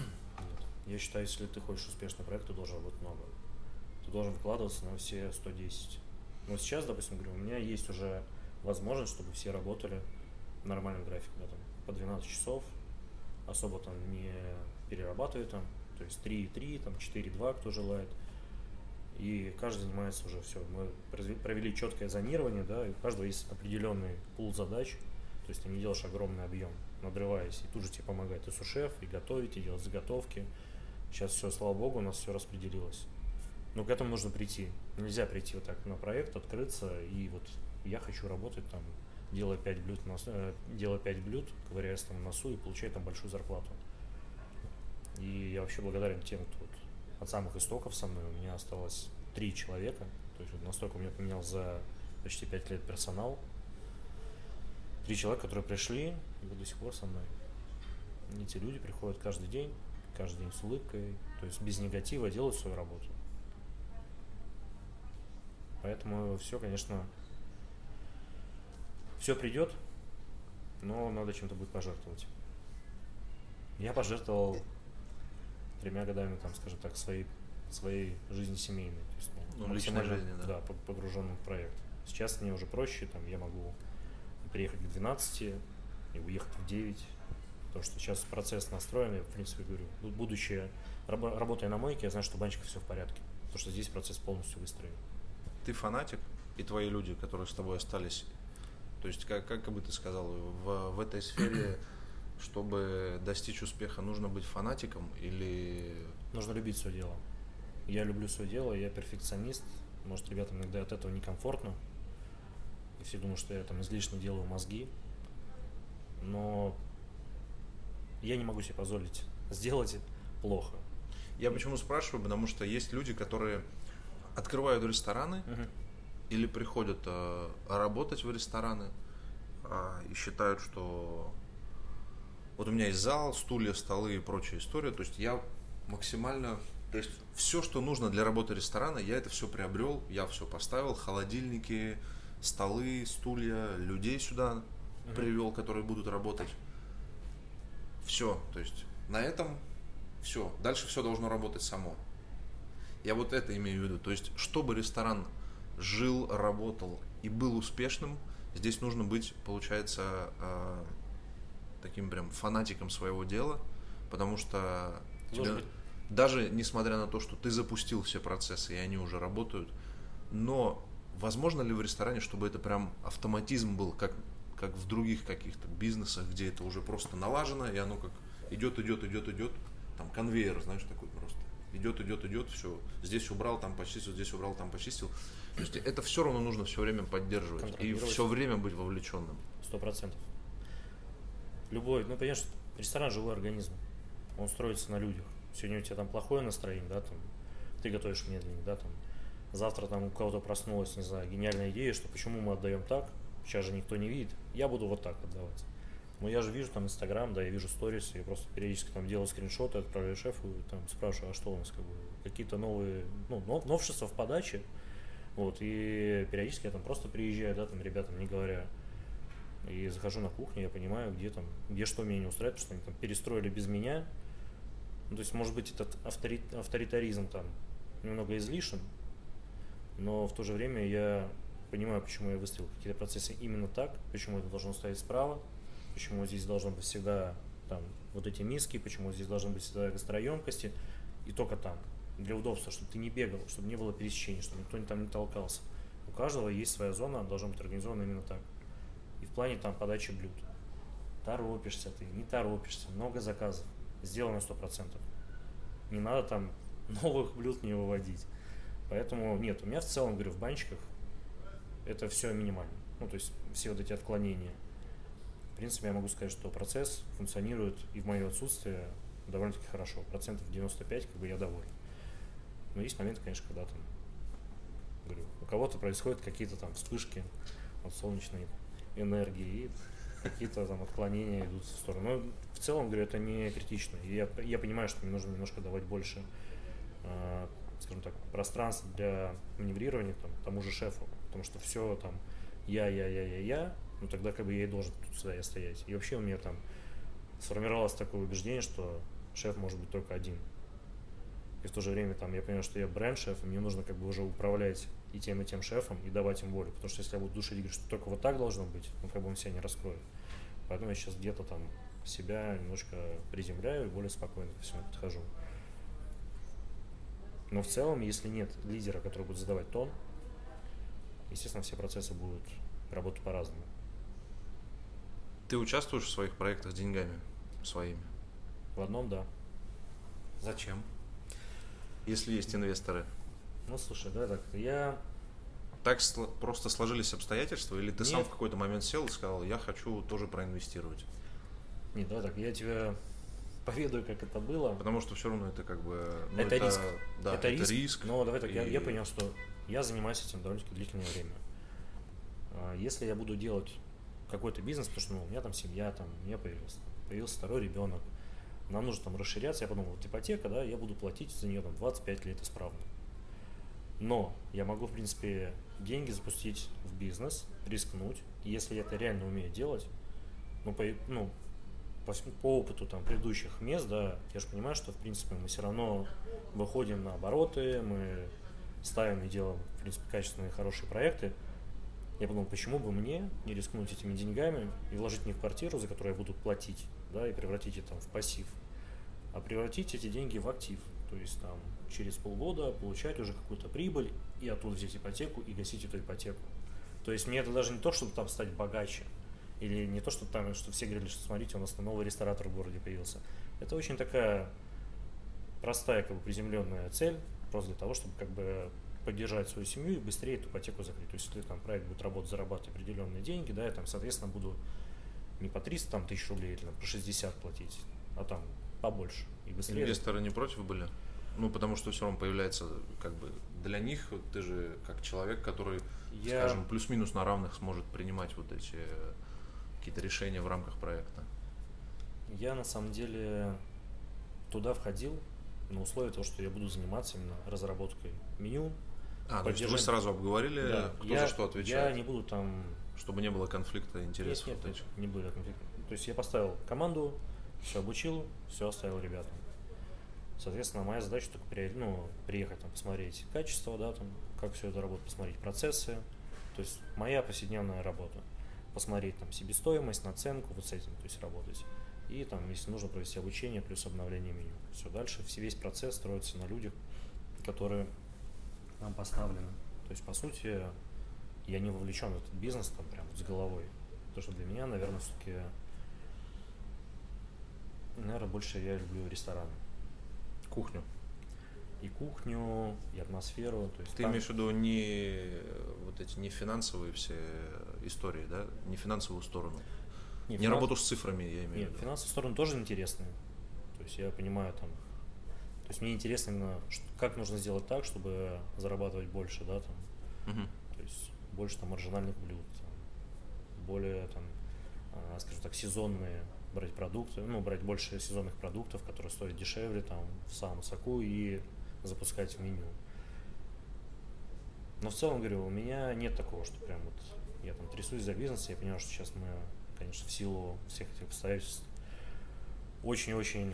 S2: Я считаю, если ты хочешь успешный проект, ты должен работать много. Ты должен вкладываться на все 110. Но сейчас, допустим, говорю, у меня есть уже возможность, чтобы все работали в нормальном графике, да, там, по 12 часов, особо там не перерабатывая там, то есть 3,3, там 4,2, кто желает. И каждый занимается уже все. Мы провели четкое зонирование, да, и у каждого есть определенный пул задач, то есть ты не делаешь огромный объем, надрываясь, и тут же тебе помогает и сушеф, и готовить, и делать заготовки. Сейчас все, слава богу, у нас все распределилось. Но к этому нужно прийти. Нельзя прийти вот так на проект, открыться, и вот я хочу работать там, делая 5 блюд, на, э, делая 5 блюд, ковыряясь там в носу и получая там большую зарплату. И я вообще благодарен тем, кто вот от самых истоков со мной. У меня осталось три человека. То есть вот настолько у меня поменял за почти 5 лет персонал. Три человека, которые пришли и вот до сих пор со мной. Эти люди приходят каждый день, каждый день с улыбкой, то есть без негатива делают свою работу. Поэтому все, конечно, все придет, но надо чем-то будет пожертвовать. Я пожертвовал тремя годами, там, скажем так, своей, своей жизни семейной. То есть,
S1: Ну, личной
S2: максимально,
S1: жизни, да.
S2: по- погруженным в проект. Сейчас мне уже проще, там, я могу приехать к 12 и уехать в 9, потому что сейчас процесс настроен, я, в принципе, говорю, бу- будущее, рабо- работая на мойке, я знаю, что у банчика все в порядке, потому что здесь процесс полностью выстроен.
S1: Ты фанатик, и твои люди, которые с тобой остались, то есть, как, как бы ты сказал, в, в этой сфере, чтобы достичь успеха, нужно быть фанатиком или...
S2: Нужно любить свое дело. Я люблю свое дело, я перфекционист. Может, ребятам иногда от этого некомфортно. И все думают, что я там излишне делаю мозги. Но я не могу себе позволить сделать плохо.
S1: Я почему спрашиваю, потому что есть люди, которые открывают рестораны или приходят э, работать в рестораны, а, и считают, что вот у меня есть зал, стулья, столы и прочая история. То есть я максимально, то есть все, что нужно для работы ресторана, я это все приобрел, я все поставил, холодильники, столы, стулья, людей сюда uh-huh. привел, которые будут работать. Все, то есть на этом все. Дальше все должно работать само. Я вот это имею в виду. То есть, чтобы ресторан жил, работал и был успешным, здесь нужно быть, получается, э, таким прям фанатиком своего дела, потому что тебе, даже несмотря на то, что ты запустил все процессы и они уже работают, но возможно ли в ресторане, чтобы это прям автоматизм был, как, как в других каких-то бизнесах, где это уже просто налажено, и оно как идет, идет, идет, идет, там конвейер, знаешь, такой. Идет, идет, идет, все. Здесь убрал, там почистил, здесь убрал, там почистил. То есть это все равно нужно все время поддерживать и все время быть вовлеченным.
S2: Сто процентов. Любой, ну, понимаешь, ресторан живой организм. Он строится на людях. Сегодня у тебя там плохое настроение, да, там, ты готовишь медленнее, да, там, завтра там у кого-то проснулась, не знаю, гениальная идея, что почему мы отдаем так, сейчас же никто не видит, я буду вот так отдавать. Но я же вижу там Инстаграм, да, я вижу сторис, я просто периодически там делаю скриншоты, отправляю шефу, там спрашиваю, а что у нас, как бы, какие-то новые, ну, новшества в подаче, вот, и периодически я там просто приезжаю, да, там ребятам не говоря, и захожу на кухню, я понимаю, где там, где что меня не устраивает, потому что они там перестроили без меня. Ну, то есть, может быть, этот авторит, авторитаризм там немного излишен, но в то же время я понимаю, почему я выстроил какие-то процессы именно так, почему это должно стоять справа, почему здесь должно быть всегда там вот эти миски, почему здесь должны быть всегда гастроемкости, и только там, для удобства, чтобы ты не бегал, чтобы не было пересечений, чтобы никто там не толкался. У каждого есть своя зона, должна быть организована именно так. И в плане там подачи блюд. Торопишься ты, не торопишься, много заказов, сделано сто процентов. Не надо там новых блюд не выводить. Поэтому нет, у меня в целом, говорю, в банчиках это все минимально. Ну, то есть все вот эти отклонения. Принципе, я могу сказать, что процесс функционирует и в мое отсутствие довольно-таки хорошо. Процентов 95 как бы я доволен. Но есть моменты, конечно, когда там, говорю, у кого-то происходят какие-то там вспышки от солнечной энергии, и какие-то там отклонения идут в сторону. Но в целом, говорю, это не критично. И я, я понимаю, что мне нужно немножко давать больше, э, скажем так, пространства для маневрирования там, тому же шефу. Потому что все там я, я, я, я, я, ну тогда как бы я и должен тут сюда стоять. И вообще у меня там сформировалось такое убеждение, что шеф может быть только один. И в то же время там я понимаю, что я бренд-шеф, и мне нужно как бы уже управлять и тем, и тем шефом, и давать им волю. Потому что если я буду душить и говорить, что только вот так должно быть, ну как бы он себя не раскроет. Поэтому я сейчас где-то там себя немножко приземляю и более спокойно ко всему подхожу. Но в целом, если нет лидера, который будет задавать тон, естественно, все процессы будут работать по-разному.
S1: Ты участвуешь в своих проектах деньгами своими?
S2: В одном, да.
S1: Зачем? Если есть инвесторы.
S2: Ну, слушай, да, так, я...
S1: Так просто сложились обстоятельства, или ты Нет. сам в какой-то момент сел и сказал, я хочу тоже проинвестировать?
S2: Нет, да, так, я тебе поведаю, как это было.
S1: Потому что все равно это как бы...
S2: Ну, это, это риск. Да, это, это риск. риск. Но давай так, и... я, я понял, что я занимаюсь этим довольно-таки длительное время. А, если я буду делать какой-то бизнес, потому что ну, у меня там семья, там, у меня появился, появился второй ребенок, нам нужно там расширяться, я подумал, вот ипотека, да, я буду платить за нее там 25 лет исправно. Но я могу, в принципе, деньги запустить в бизнес, рискнуть, если я это реально умею делать, ну, по, ну, по, по опыту там предыдущих мест, да, я же понимаю, что, в принципе, мы все равно выходим на обороты, мы ставим и делаем, в принципе, качественные, хорошие проекты, я подумал, почему бы мне не рискнуть этими деньгами и вложить не в квартиру, за которую я буду платить, да, и превратить это там в пассив, а превратить эти деньги в актив. То есть там через полгода получать уже какую-то прибыль и оттуда взять ипотеку и гасить эту ипотеку. То есть мне это даже не то, чтобы там стать богаче, или не то, что там, что все говорили, что смотрите, у нас новый ресторатор в городе появился. Это очень такая простая, как бы приземленная цель, просто для того, чтобы как бы поддержать свою семью и быстрее эту ипотеку закрыть. То есть, если там проект будет работать, зарабатывать определенные деньги, да, я там, соответственно, буду не по 300 там, тысяч рублей или там, по 60 платить, а там побольше. И быстрее.
S1: Инвесторы не против были? Ну, потому что все равно появляется, как бы, для них, ты же как человек, который, я... скажем, плюс-минус на равных сможет принимать вот эти какие-то решения в рамках проекта?
S2: Я на самом деле туда входил на условие того, что я буду заниматься именно разработкой меню.
S1: А, то есть вы сразу обговорили,
S2: Да,
S1: кто
S2: я,
S1: за что отвечает,
S2: Я не буду там...
S1: чтобы не было конфликта интересов.
S2: Нет, нет, не будет конфликта. То есть я поставил команду, все обучил, все оставил ребятам. Соответственно, моя задача только при, ну, приехать там, посмотреть качество, да, там, как все это работает, посмотреть процессы. То есть моя повседневная работа. Посмотреть там себестоимость, наценку, вот с этим, то есть работать. И там, если нужно, провести обучение плюс обновление меню. Все, дальше все, весь процесс строится на людях, которые нам поставлены. То есть, по сути, я не вовлечен в этот бизнес там прям с головой. Потому что для меня, наверное, все-таки, наверное, больше я люблю рестораны.
S1: Кухню.
S2: И кухню, и атмосферу. То есть
S1: Ты
S2: там-
S1: имеешь в виду не вот эти не финансовые все истории, да? Не финансовую сторону. Не,
S2: финанс-
S1: работу с цифрами, я имею
S2: Нет,
S1: в виду.
S2: финансовая сторона тоже интересная. То есть я понимаю там. То есть мне интересно именно, как нужно сделать так, чтобы зарабатывать больше, да, там.
S1: Мгм.
S2: То есть больше там маржинальных блюд, там, более там, а, скажем так, сезонные брать продукты, ну, брать больше сезонных продуктов, которые стоят дешевле, там, в самом соку и запускать в меню. Но в целом, говорю, у меня нет такого, что прям вот я там трясусь за бизнес, я понимаю, что сейчас мы, конечно, в силу всех этих обстоятельств очень-очень,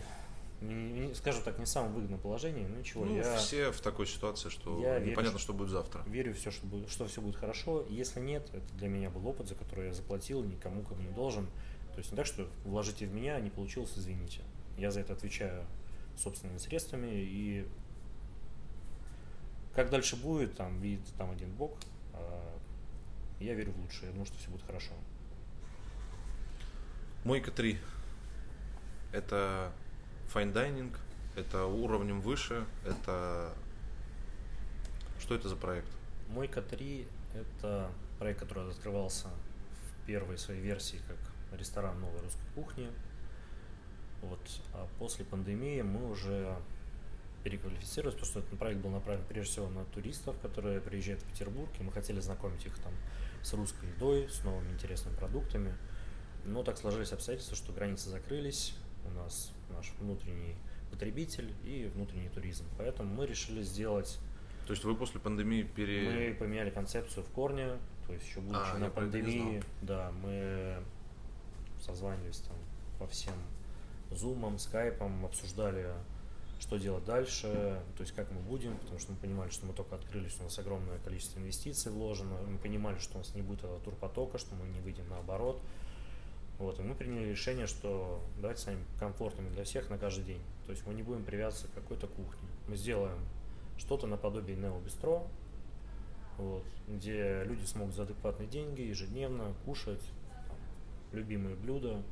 S2: не- не- скажем так, не в самом выгодном положении, но ничего,
S1: Ну,
S2: я
S1: все в такой ситуации, что
S2: Я верю,
S1: непонятно,
S2: что-
S1: что будет завтра.
S2: верю все, что, будет, что все будет хорошо. Если нет, это для меня был опыт, за который я заплатил, никому как не должен. То есть не так, что вложите в меня, не получилось, извините. Я за это отвечаю собственными средствами и как дальше будет, там видит там один бог, а я верю в лучшее, я думаю, что все будет хорошо.
S1: Мойка 3. Это fine dining, это уровнем выше, это... Что это за проект?
S2: Мойка 3 – это проект, который открывался в первой своей версии как ресторан новой русской кухни. Вот. А после пандемии мы уже переквалифицировались, потому что этот проект был направлен прежде всего на туристов, которые приезжают в Петербург, и мы хотели знакомить их там с русской едой, с новыми интересными продуктами. Но так сложились обстоятельства, что границы закрылись, у нас наш внутренний потребитель и внутренний туризм. Поэтому мы решили сделать
S1: То есть вы после пандемии пере...
S2: мы поменяли концепцию в корне, то есть еще будучи
S1: А,
S2: на пандемии, да, мы созванивались там по всем зумам, скайпам, обсуждали, что делать дальше, то есть как мы будем, потому что мы понимали, что мы только открылись, у нас огромное количество инвестиций вложено, мы понимали, что у нас не будет этого турпотока, что мы не выйдем наоборот. Вот, и мы приняли решение, что давайте станем комфортными для всех на каждый день. То есть мы не будем привязываться к какой-то кухне. Мы сделаем что-то наподобие Нео Бистро, вот, где люди смогут за адекватные деньги ежедневно кушать любимые блюда,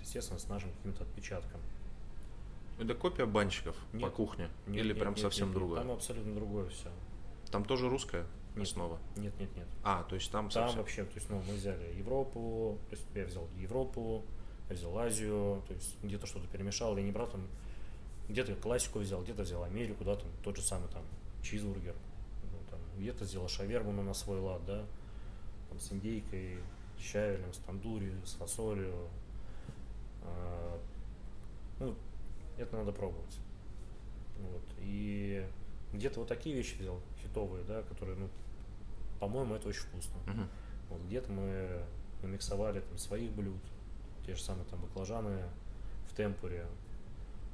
S2: естественно, с нашим каким-то отпечатком.
S1: Это копия банщиков по
S2: Нет.
S1: кухне?
S2: Нет,
S1: Или
S2: нет,
S1: прям
S2: нет,
S1: совсем
S2: нет,
S1: другое?
S2: Там абсолютно другое все.
S1: Там тоже русская
S2: Нет.
S1: основа?
S2: Нет, нет, нет.
S1: А, то есть там,
S2: Там
S1: совсем...
S2: вообще, то есть, ну, мы взяли Европу, то есть я взял Европу, я взял Азию, то есть где-то что-то перемешал, я не брал там, где-то классику взял, где-то взял Америку, да, там тот же самый там чизбургер, ну, там, где-то сделал шаверму на свой лад, да, там с индейкой, с щавелем, с тандури, с фасолью. А, ну, это надо пробовать. Вот. И где-то вот такие вещи взял, хитовые, да, которые, ну, по-моему, это очень вкусно.
S1: Мгм.
S2: Вот где-то мы намиксовали там своих блюд, те же самые там баклажаны в темпуре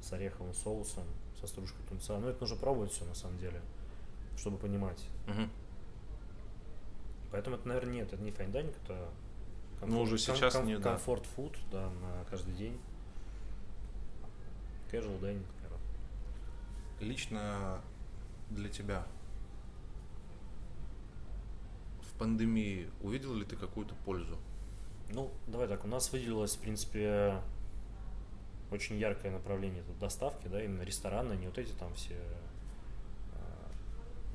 S2: с ореховым соусом, со стружкой тунца. Но это нужно пробовать все на самом деле, чтобы понимать.
S1: Мгм.
S2: Поэтому это, наверное, нет, это не fine dining, это
S1: Ну, уже сейчас не, да.
S2: comfort food, да, на каждый день. Casual dining, наверное.
S1: Лично для тебя в пандемии увидел ли ты какую-то пользу?
S2: Ну, давай так, у нас выделилось, в принципе, очень яркое направление это доставки, да, именно ресторанные, не вот эти там все а,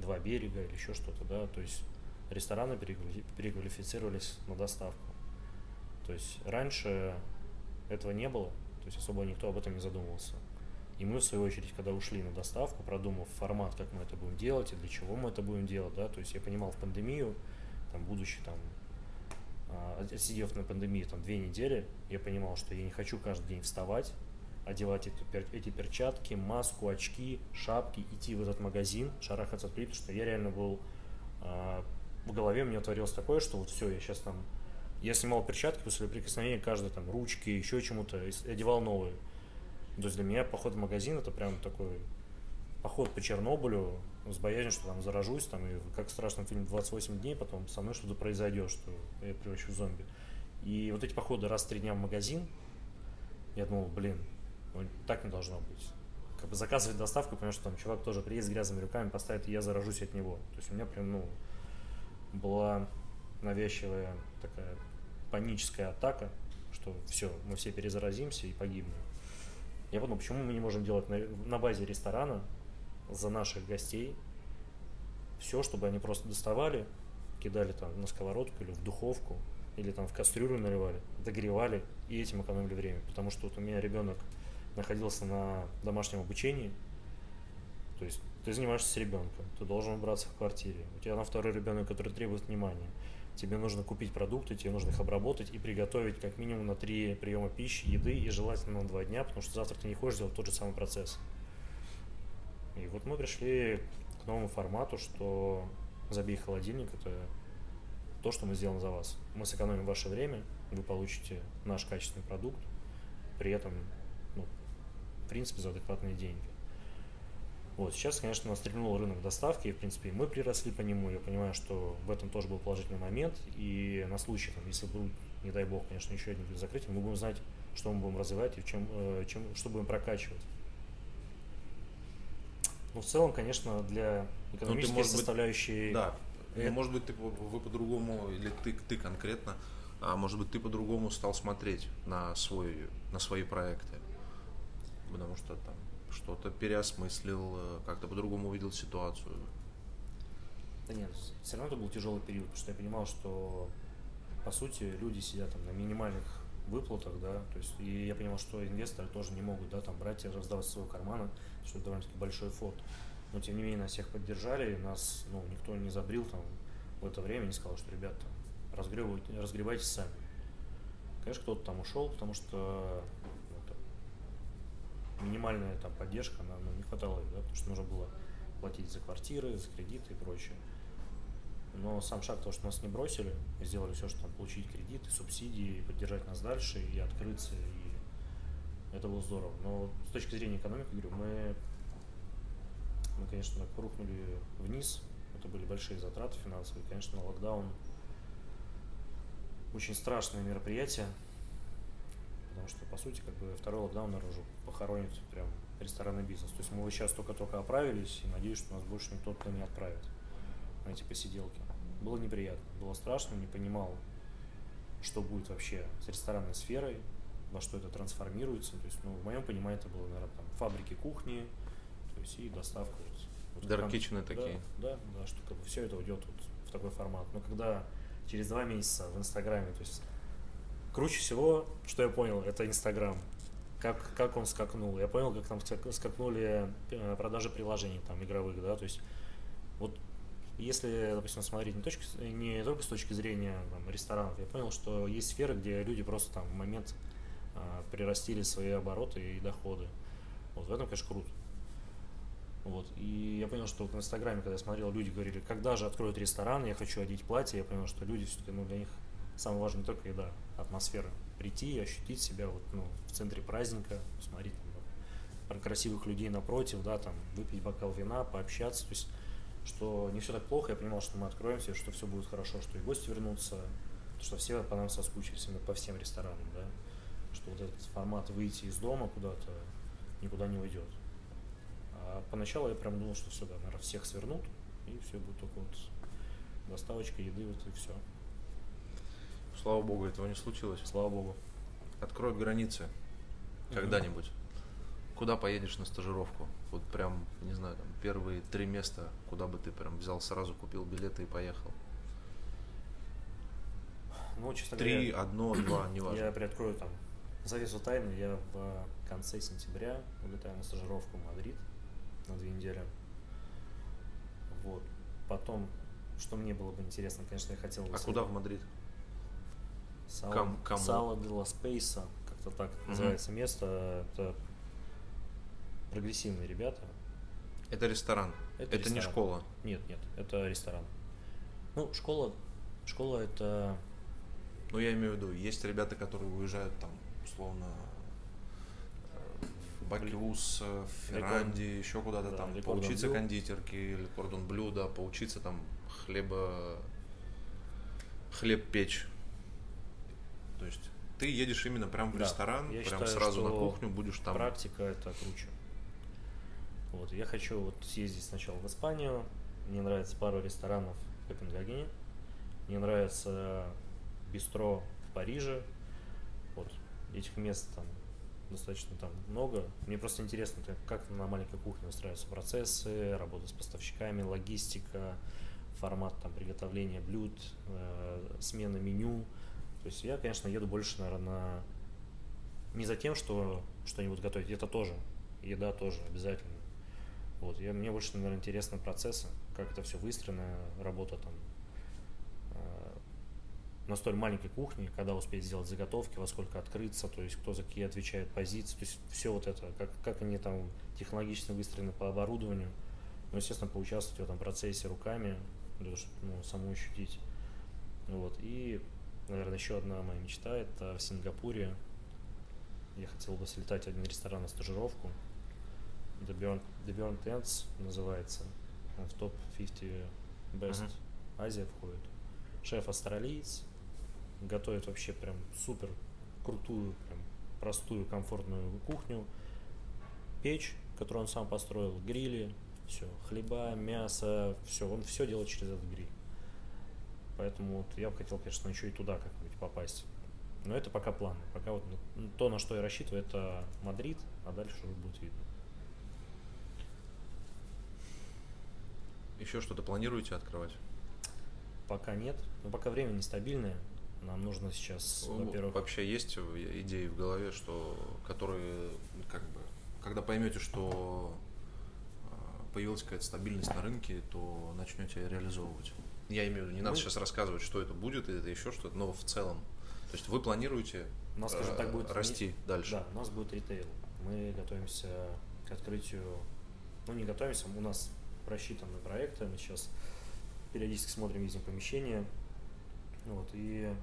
S2: два берега или еще что-то, да, то есть рестораны переквали- переквалифицировались на доставку. То есть раньше этого не было, то есть особо никто об этом не задумывался. И мы, в свою очередь, когда ушли на доставку, продумав формат, как мы это будем делать и для чего мы это будем делать, да, то есть я понимал в пандемию, там, будучи там а, сидев на пандемии там две недели, я понимал, что я не хочу каждый день вставать, одевать эти, эти перчатки, маску, очки, шапки, идти в этот магазин, шарахаться от плит, что я реально был э, в голове у меня творилось такое, что вот все, я сейчас там я снимал перчатки после прикосновения каждой там ручки, еще чему-то, одевал новые. То есть для меня поход в магазин это прям такой поход по Чернобылю с боязнью, что там заражусь, там, и как в страшном фильме 28 дней, потом со мной что-то произойдет, что я превращу в зомби. И вот эти походы раз в три дня в магазин, я думал, блин, ну, так не должно быть. Как бы заказывать доставку, понимаешь, что там чувак тоже приедет с грязными руками, поставит, и я заражусь от него. То есть у меня прям, ну, была навязчивая такая паническая атака, что все, мы все перезаразимся и погибнем. Я подумал, почему мы не можем делать на, на базе ресторана за наших гостей все, чтобы они просто доставали, кидали там на сковородку или в духовку, или там в кастрюлю наливали, догревали и этим экономили время. Потому что вот у меня ребенок находился на домашнем обучении, то есть ты занимаешься с ребенком, ты должен убраться в квартире, у тебя на второй ребенок, который требует внимания, тебе нужно купить продукты, тебе нужно их обработать и приготовить как минимум на три приема пищи, еды и желательно на два дня, потому что завтра ты не хочешь делать тот же самый процесс. И вот мы пришли к новому формату, что забей холодильник, это то, что мы сделаем за вас. Мы сэкономим ваше время, вы получите наш качественный продукт, при этом, ну, в принципе, за адекватные деньги. Вот, сейчас, конечно, нас стрельнул рынок доставки, и, в принципе, и мы приросли по нему. Я понимаю, что в этом тоже был положительный момент. И на случай, там, если будет, не дай бог, конечно, еще один закрытие, мы будем знать, что мы будем развивать и чем, э, чем, что будем прокачивать. Ну, в целом, конечно, для экономической ну, составляющей...
S1: Быть, да, это... ну, может быть, ты, вы по-другому, или ты, ты конкретно, а может быть, ты по-другому стал смотреть на, свой, на свои проекты. Потому что там что-то переосмыслил, э, как-то по-другому увидел ситуацию.
S2: Да нет, все равно это был тяжелый период, потому что я понимал, что по сути люди сидят там на минимальных выплатах, да, то есть и я понимал, что инвесторы тоже не могут, да, там брать и раздавать своего кармана, что это довольно-таки большой фонд. Но тем не менее нас всех поддержали, нас, ну, никто не забрил там в это время, не сказал, что ребята, разгребайте, разгребайте сами. Конечно, кто-то там ушел, потому что ну, минимальная там поддержка, она ну, не хватало, да, потому что нужно было платить за квартиры, за кредиты и прочее. Но сам шаг того, что нас не бросили, сделали все, чтобы получить кредиты, субсидии, поддержать нас дальше и открыться, и это было здорово. Но с точки зрения экономики, говорю, мы, мы конечно, так рухнули вниз, это были большие затраты финансовые, конечно, локдаун очень страшное мероприятие, потому что, по сути, как бы второй локдаун наружу похоронит прям ресторанный бизнес. То есть мы сейчас только-только оправились, и надеюсь, что нас больше никто туда не отправит на эти посиделки. Было неприятно, было страшно, не понимал, что будет вообще с ресторанной сферой, во что это трансформируется. То есть, ну, в моем понимании это было, наверное, там фабрики кухни, то есть и доставка.
S1: Вот, Dark kitchen такие.
S2: Да, да, что как бы все это уйдет вот в такой формат. Но когда через два месяца в Инстаграме, то есть круче всего, что я понял, это Инстаграм. Как, как он скакнул. Я понял, как там скакнули э, продажи приложений там игровых, да, то есть вот если, допустим, смотреть не, точки, не только с точки зрения там, ресторанов, я понял, что есть сферы, где люди просто там в момент а, прирастили свои обороты и доходы. Вот в этом, конечно, круто. Вот. И я понял, что вот в Инстаграме, когда я смотрел, люди говорили, когда же откроют ресторан, я хочу одеть платье, я понял, что люди все-таки, ну, для них самое важное не только еда, атмосфера. Прийти и ощутить себя вот, ну, в центре праздника, посмотреть там, красивых людей напротив, да, там, выпить бокал вина, пообщаться. То есть что не все так плохо, я понимал, что мы откроемся, что все будет хорошо, что и гости вернутся, что все по нам соскучились именно по всем ресторанам, да, что вот этот формат выйти из дома куда-то никуда не уйдет. А поначалу я прям думал, что все, да, наверное, всех свернут, и все будет только вот доставочка еды, вот и все.
S1: Слава богу, этого не случилось.
S2: Слава богу.
S1: Откроют границы когда-нибудь. Куда поедешь на стажировку? Вот прям, не знаю, там первые три места, куда бы ты прям взял сразу, купил билеты и поехал.
S2: Ну, честно
S1: Три, говоря, одно, два, неважно.
S2: Я приоткрою там завесу тайны. Я в конце сентября улетаю на стажировку в Мадрид на две недели. Вот. Потом, что мне было бы интересно, конечно, я хотел...
S1: А куда в Мадрид?
S2: Sala,
S1: Кам- кому?
S2: Sala de Despiece, как-то так
S1: Мгм.
S2: называется место. Это прогрессивные ребята.
S1: Это ресторан.
S2: Это
S1: Это, не
S2: ресторан.
S1: школа.
S2: Нет, нет, это ресторан. Ну, школа, школа это
S1: Ну, я имею в виду, есть ребята, которые уезжают там, условно, э, в Бакиус, э, в Ферранди, еще куда-то
S2: да,
S1: там,
S2: или Кордон
S1: поучиться
S2: Блю.
S1: кондитерке или кордон блюда, поучиться там хлеба, хлеб печь. То есть ты едешь именно прям в
S2: Да,
S1: ресторан,
S2: я
S1: прям
S2: считаю,
S1: сразу на кухню, будешь там.
S2: практика это круче. Вот, я хочу вот съездить сначала в Испанию. Мне нравится пару ресторанов в Копенгагене. Мне нравится бистро в Париже. Вот этих мест там достаточно там много. Мне просто интересно, как- как на маленькой кухне устраиваются процессы, работа с поставщиками, логистика, формат там приготовления блюд, э, смена меню. То есть я, конечно, еду больше, наверное, на не за тем, что что-нибудь готовить, это тоже, еда тоже обязательно. Вот, я, мне больше, наверное, интересны процессы, как это все выстроено, работа там э, на столь маленькой кухне, когда успеть сделать заготовки, во сколько открыться, то есть кто за какие отвечает позиции, то есть все вот это, как, как они там технологично выстроены по оборудованию, ну, естественно, поучаствовать в этом процессе руками, для того, чтобы ну, саму ощутить. Вот, и, наверное, еще одна моя мечта, это в Сингапуре я хотел бы слетать в один ресторан на стажировку. The Burnt, The Burnt Ends называется. Он в топ-50 Best
S1: Мгм.
S2: Азия входит. Шеф австралиец. Готовит вообще прям супер крутую, прям простую, комфортную кухню. Печь, которую он сам построил, грили, все, хлеба, мясо, все, он все делает через этот гриль. Поэтому вот я бы хотел, конечно, еще и туда как-нибудь попасть. Но это пока планы. Пока вот ну, то, на что я рассчитываю, это Мадрид, а дальше уже будет видно.
S1: Еще что-то планируете открывать?
S2: Пока нет. Но пока время нестабильное. Нам нужно сейчас,
S1: Ну,
S2: во-первых,
S1: Вообще есть идеи в голове, что которые как бы, когда поймете, что а, появилась какая-то стабильность на рынке, то начнете реализовывать. Я имею в виду, не надо
S2: Мы-
S1: сейчас рассказывать, что это будет, это еще что-то, но в целом. То есть вы планируете
S2: у нас, скажем
S1: э,
S2: так, будет
S1: расти дальше.
S2: Да, у нас будет ритейл. Мы готовимся к открытию, ну не готовимся, у нас просчитаны проекты, мы сейчас периодически смотрим, видим помещения, вот, и,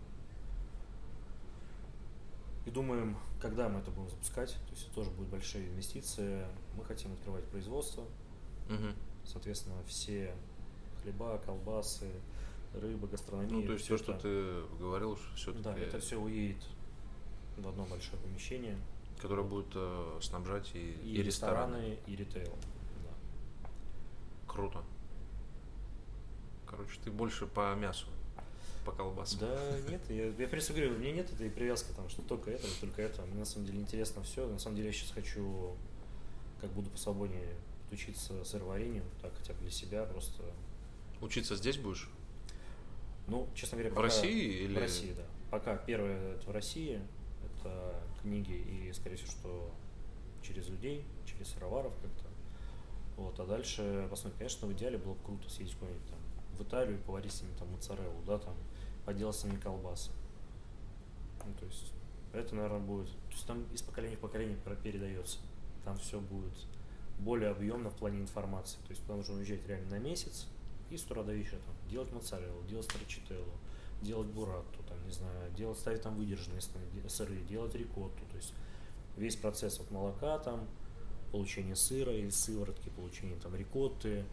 S2: и думаем, когда мы это будем запускать, то есть это тоже будут большие инвестиции, мы хотим открывать производство,
S1: Мгм.
S2: соответственно, все хлеба, колбасы, рыба, гастрономия.
S1: Ну, то есть все, что ты говорил, все-таки,
S2: Да, это все уедет в одно большое помещение.
S1: которое будет э, снабжать и,
S2: И,
S1: и рестораны.
S2: рестораны, и ритейл. Да.
S1: Круто. Короче, ты больше по мясу, по колбасам.
S2: Да, нет, я, я просто говорю, у меня нет этой привязки, там, что только это, только это. Мне на самом деле интересно все. На самом деле я сейчас хочу, как буду посвободнее учиться сыроварению, так хотя бы для себя просто.
S1: Учиться здесь будешь?
S2: Ну, честно говоря,
S1: В
S2: пока-
S1: России или-
S2: В России, да. Пока первое это в России, это книги и, скорее всего, что через людей, через сыроваров как-то. Вот, а дальше посмотрим. Конечно, в идеале было бы круто съездить куда-нибудь там в Италию и поварить с ними там моцареллу, да, там, поделать с ними колбасы. Ну, то есть, это, наверное, будет... То есть там из поколения в поколение передается. Там все будет более объемно в плане информации. То есть туда нужно уезжать реально на месяц и с вечера там делать моцареллу, делать страчителлу, делать буратту, там, не знаю, делать, ставить там выдержанные сыры, делать рикотту. То есть весь процесс от молока там, получение сыра из сыворотки, получение там рикотты,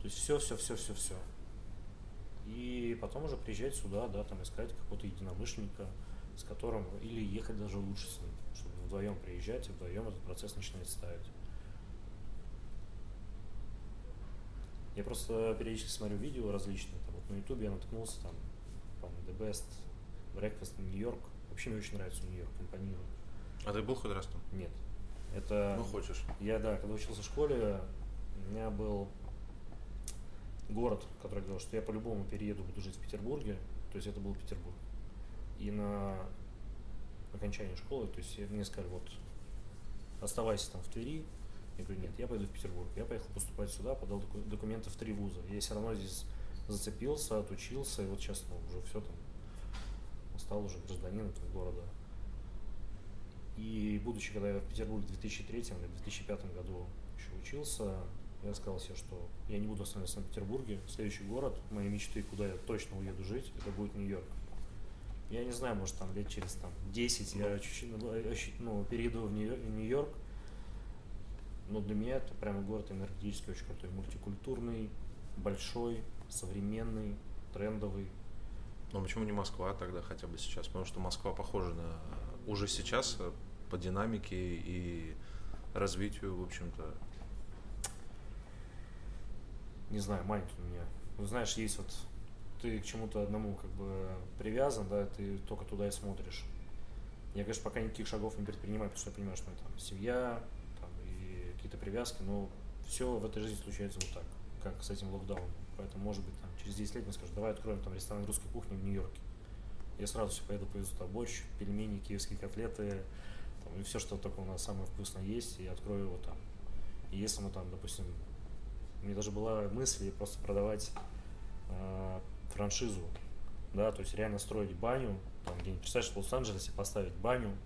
S2: то есть все, все, все, все, все. И потом уже приезжать сюда, да, там искать какого-то единомышленника, с которым, или ехать даже лучше с ним, чтобы вдвоем приезжать и вдвоем этот процесс начинать ставить. Я просто периодически смотрю видео различные, там вот на ютубе я наткнулся, там, по-моему, The Best Breakfast in New York. Вообще мне очень нравится Нью-Йорк, импонирует.
S1: А ты был хоть раз там?
S2: Нет. Это...
S1: Ну, хочешь.
S2: Я, да, когда учился в школе, у меня был город, который говорил, что я по-любому перееду, буду жить в Петербурге. То есть это был Петербург. И на окончании школы, то есть мне сказали, вот, оставайся там в Твери. Я говорю, нет, я пойду в Петербург. Я поехал поступать сюда, подал доку- документы в три вуза. Я все равно здесь зацепился, отучился, и вот сейчас ну, уже все там стал уже гражданином этого города. И будучи, когда я в Петербурге в 2003 или 2005 году еще учился, я сказал себе, что я не буду останавливаться в Санкт-Петербурге. Следующий город, мои мечты, куда я точно уеду жить, это будет Нью-Йорк. Я не знаю, может там лет через там, 10 я чуть-чуть ну, ну перейду в Нью-Йорк. Но для меня это прямо город энергетически очень крутой, мультикультурный, большой, современный, трендовый.
S1: Но почему не Москва тогда хотя бы сейчас? Потому что Москва похожа на уже сейчас э, по динамике и развитию, в общем-то.
S2: Не знаю, манит у меня. Ну, знаешь, есть вот ты к чему-то одному как бы привязан, да, ты только туда и смотришь. Я, конечно, пока никаких шагов не предпринимаю, потому что я понимаю, что это там семья какие-то привязки, но все в этой жизни случается вот так, как с этим локдауном. Поэтому, может быть, там, через 10 лет мне скажут, давай откроем там ресторан русской кухни в Нью-Йорке. Я сразу все поеду, повезу туда борщ, пельмени, киевские котлеты, там, и все, что только у нас самое вкусное есть, и открою его там. И если мы там, допустим, у меня даже была мысль просто продавать э, франшизу, да, то есть реально строить баню, там где-нибудь, представляешь, в Лос-Анджелесе поставить баню,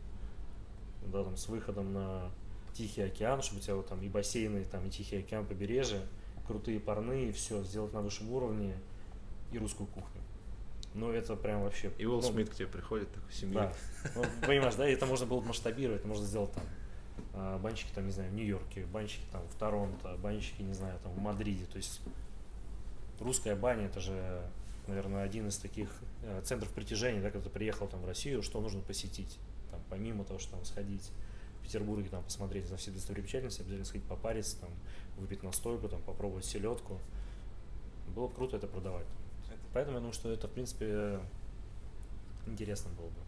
S2: да, там с выходом на Тихий океан, чтобы у тебя вот там и бассейны, там и Тихий океан, побережье, крутые парные, все, сделать на высшем уровне и русскую кухню. Ну, это прям вообще...
S1: И Уилл
S2: ну,
S1: Смит к тебе приходит, такой семья.
S2: Да. Ну, понимаешь, да, это можно было масштабировать, это можно сделать там а, банчики, там, не знаю, в Нью-Йорке, банчики там в Торонто, банчики, не знаю, там в Мадриде. То есть русская баня, это же наверное, один из таких э, центров притяжения, да, когда ты приехал там в Россию, что нужно посетить, там, помимо того, что там сходить Петербурге, там, посмотреть на все достопримечательности, обязательно сходить попариться, там, выпить настойку, там, попробовать селедку. Было бы круто это продавать. Поэтому я думаю, что это, в принципе, интересно было бы.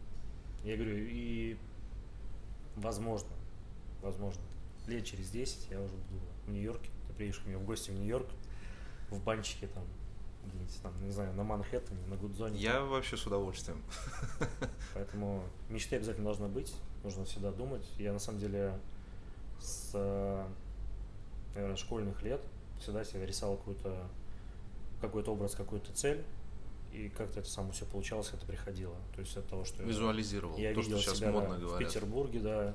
S2: Я говорю, и возможно, возможно, лет через 10 я уже буду в Нью-Йорке, ты приедешь ко мне в гости в Нью-Йорк, в банчике там где-нибудь там, не знаю, на Манхэттене, на Гудзоне.
S1: Я вообще с удовольствием.
S2: Поэтому мечты обязательно должна быть, нужно всегда думать. Я на самом деле с, наверное, школьных лет всегда себе рисовал какой-то какой-то образ, какую-то цель, и как-то это само все получалось, это приходило. То есть от того, что
S1: визуализировал
S2: я
S1: то,
S2: видел
S1: что сейчас
S2: себя
S1: модно
S2: да,
S1: говорят.
S2: в Петербурге, да,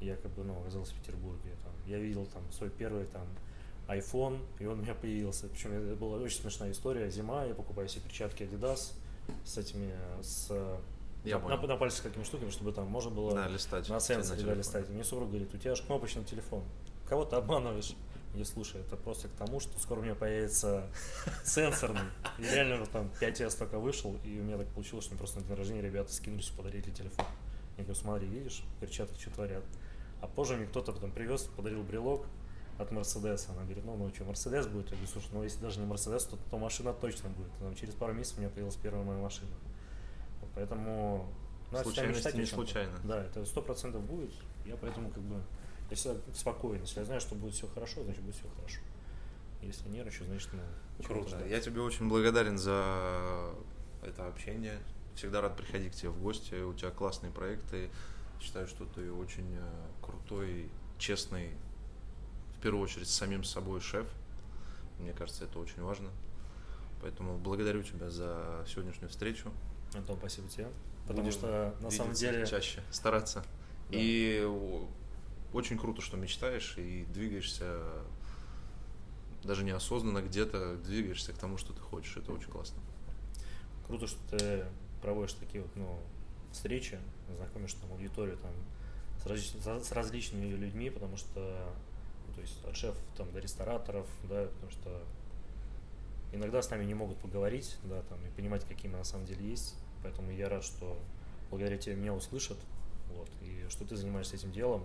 S2: я как бы ну, оказался в Петербурге, там, я видел там свой первый там iPhone, и он у меня появился. Причем это была очень смешная история. Зима, я покупаю себе перчатки Adidas с этими, с
S1: я
S2: на, на, на пальцах какими штуками, чтобы там можно было
S1: да, листать,
S2: на сенсоре да, листать. И мне супруг говорит, у тебя же кнопочный телефон. Кого ты обманываешь? Я слушай, это просто к тому, что скоро у меня появится сенсорный. И реально там 5S только вышел, и у меня так получилось, что просто на день рождения ребята скинулись, подарили телефон. Я говорю, смотри, видишь, перчатки что творят. А позже мне кто-то потом привез, подарил брелок, от Мерседеса. Она говорит, ну, ну что, Мерседес будет? Я говорю, слушай, ну если даже не Мерседес, то, то машина точно будет. Но через пару месяцев у меня появилась первая моя машина. Поэтому...
S1: Ну, Случайности не случайно.
S2: Да, это сто процентов будет. Я поэтому как бы я всегда спокоен. Если я знаю, что будет все хорошо, значит будет все хорошо. Если нервничаю, значит, ну,
S1: Круто. Я тебе очень благодарен за это общение. Всегда рад приходить к тебе в гости. У тебя классные проекты. Считаю, что ты очень э, крутой, честный первую очередь с самим собой шеф. Мне кажется, это очень важно. Поэтому благодарю тебя за сегодняшнюю встречу.
S2: Антон, спасибо тебе. Потому Будем что на самом деле...
S1: чаще, стараться. Да. И очень круто, что мечтаешь и двигаешься даже неосознанно где-то двигаешься к тому, что ты хочешь. Это очень классно.
S2: Круто, что ты проводишь такие вот, ну, встречи, знакомишь там аудиторию там с, различ... с различными людьми, потому что то есть от шефов там, до рестораторов, да, потому что иногда с нами не могут поговорить, да, там, и понимать, какие мы на самом деле есть. Поэтому я рад, что благодаря тебе меня услышат, вот, и что ты занимаешься этим делом.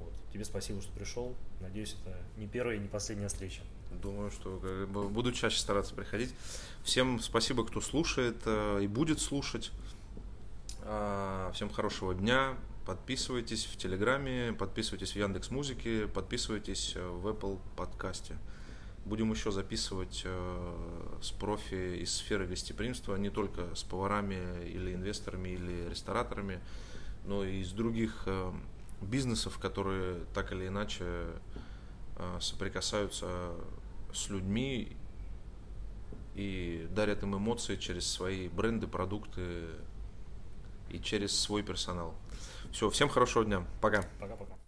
S2: Вот. Тебе спасибо, что пришел. Надеюсь, это не первая и не последняя встреча.
S1: Думаю, что буду чаще стараться приходить. Всем спасибо, кто слушает э, и будет слушать. А, всем хорошего дня. Подписывайтесь в Телеграме, подписывайтесь в Яндекс Музыке, подписывайтесь э, в Apple подкасте. Будем еще записывать э, с профи из сферы гостеприимства, не только с поварами или инвесторами или рестораторами, но и из других э, бизнесов, которые так или иначе соприкасаются с людьми и дарят им эмоции через свои бренды, продукты и через свой персонал. Все, всем хорошего дня. Пока.
S2: Пока-пока.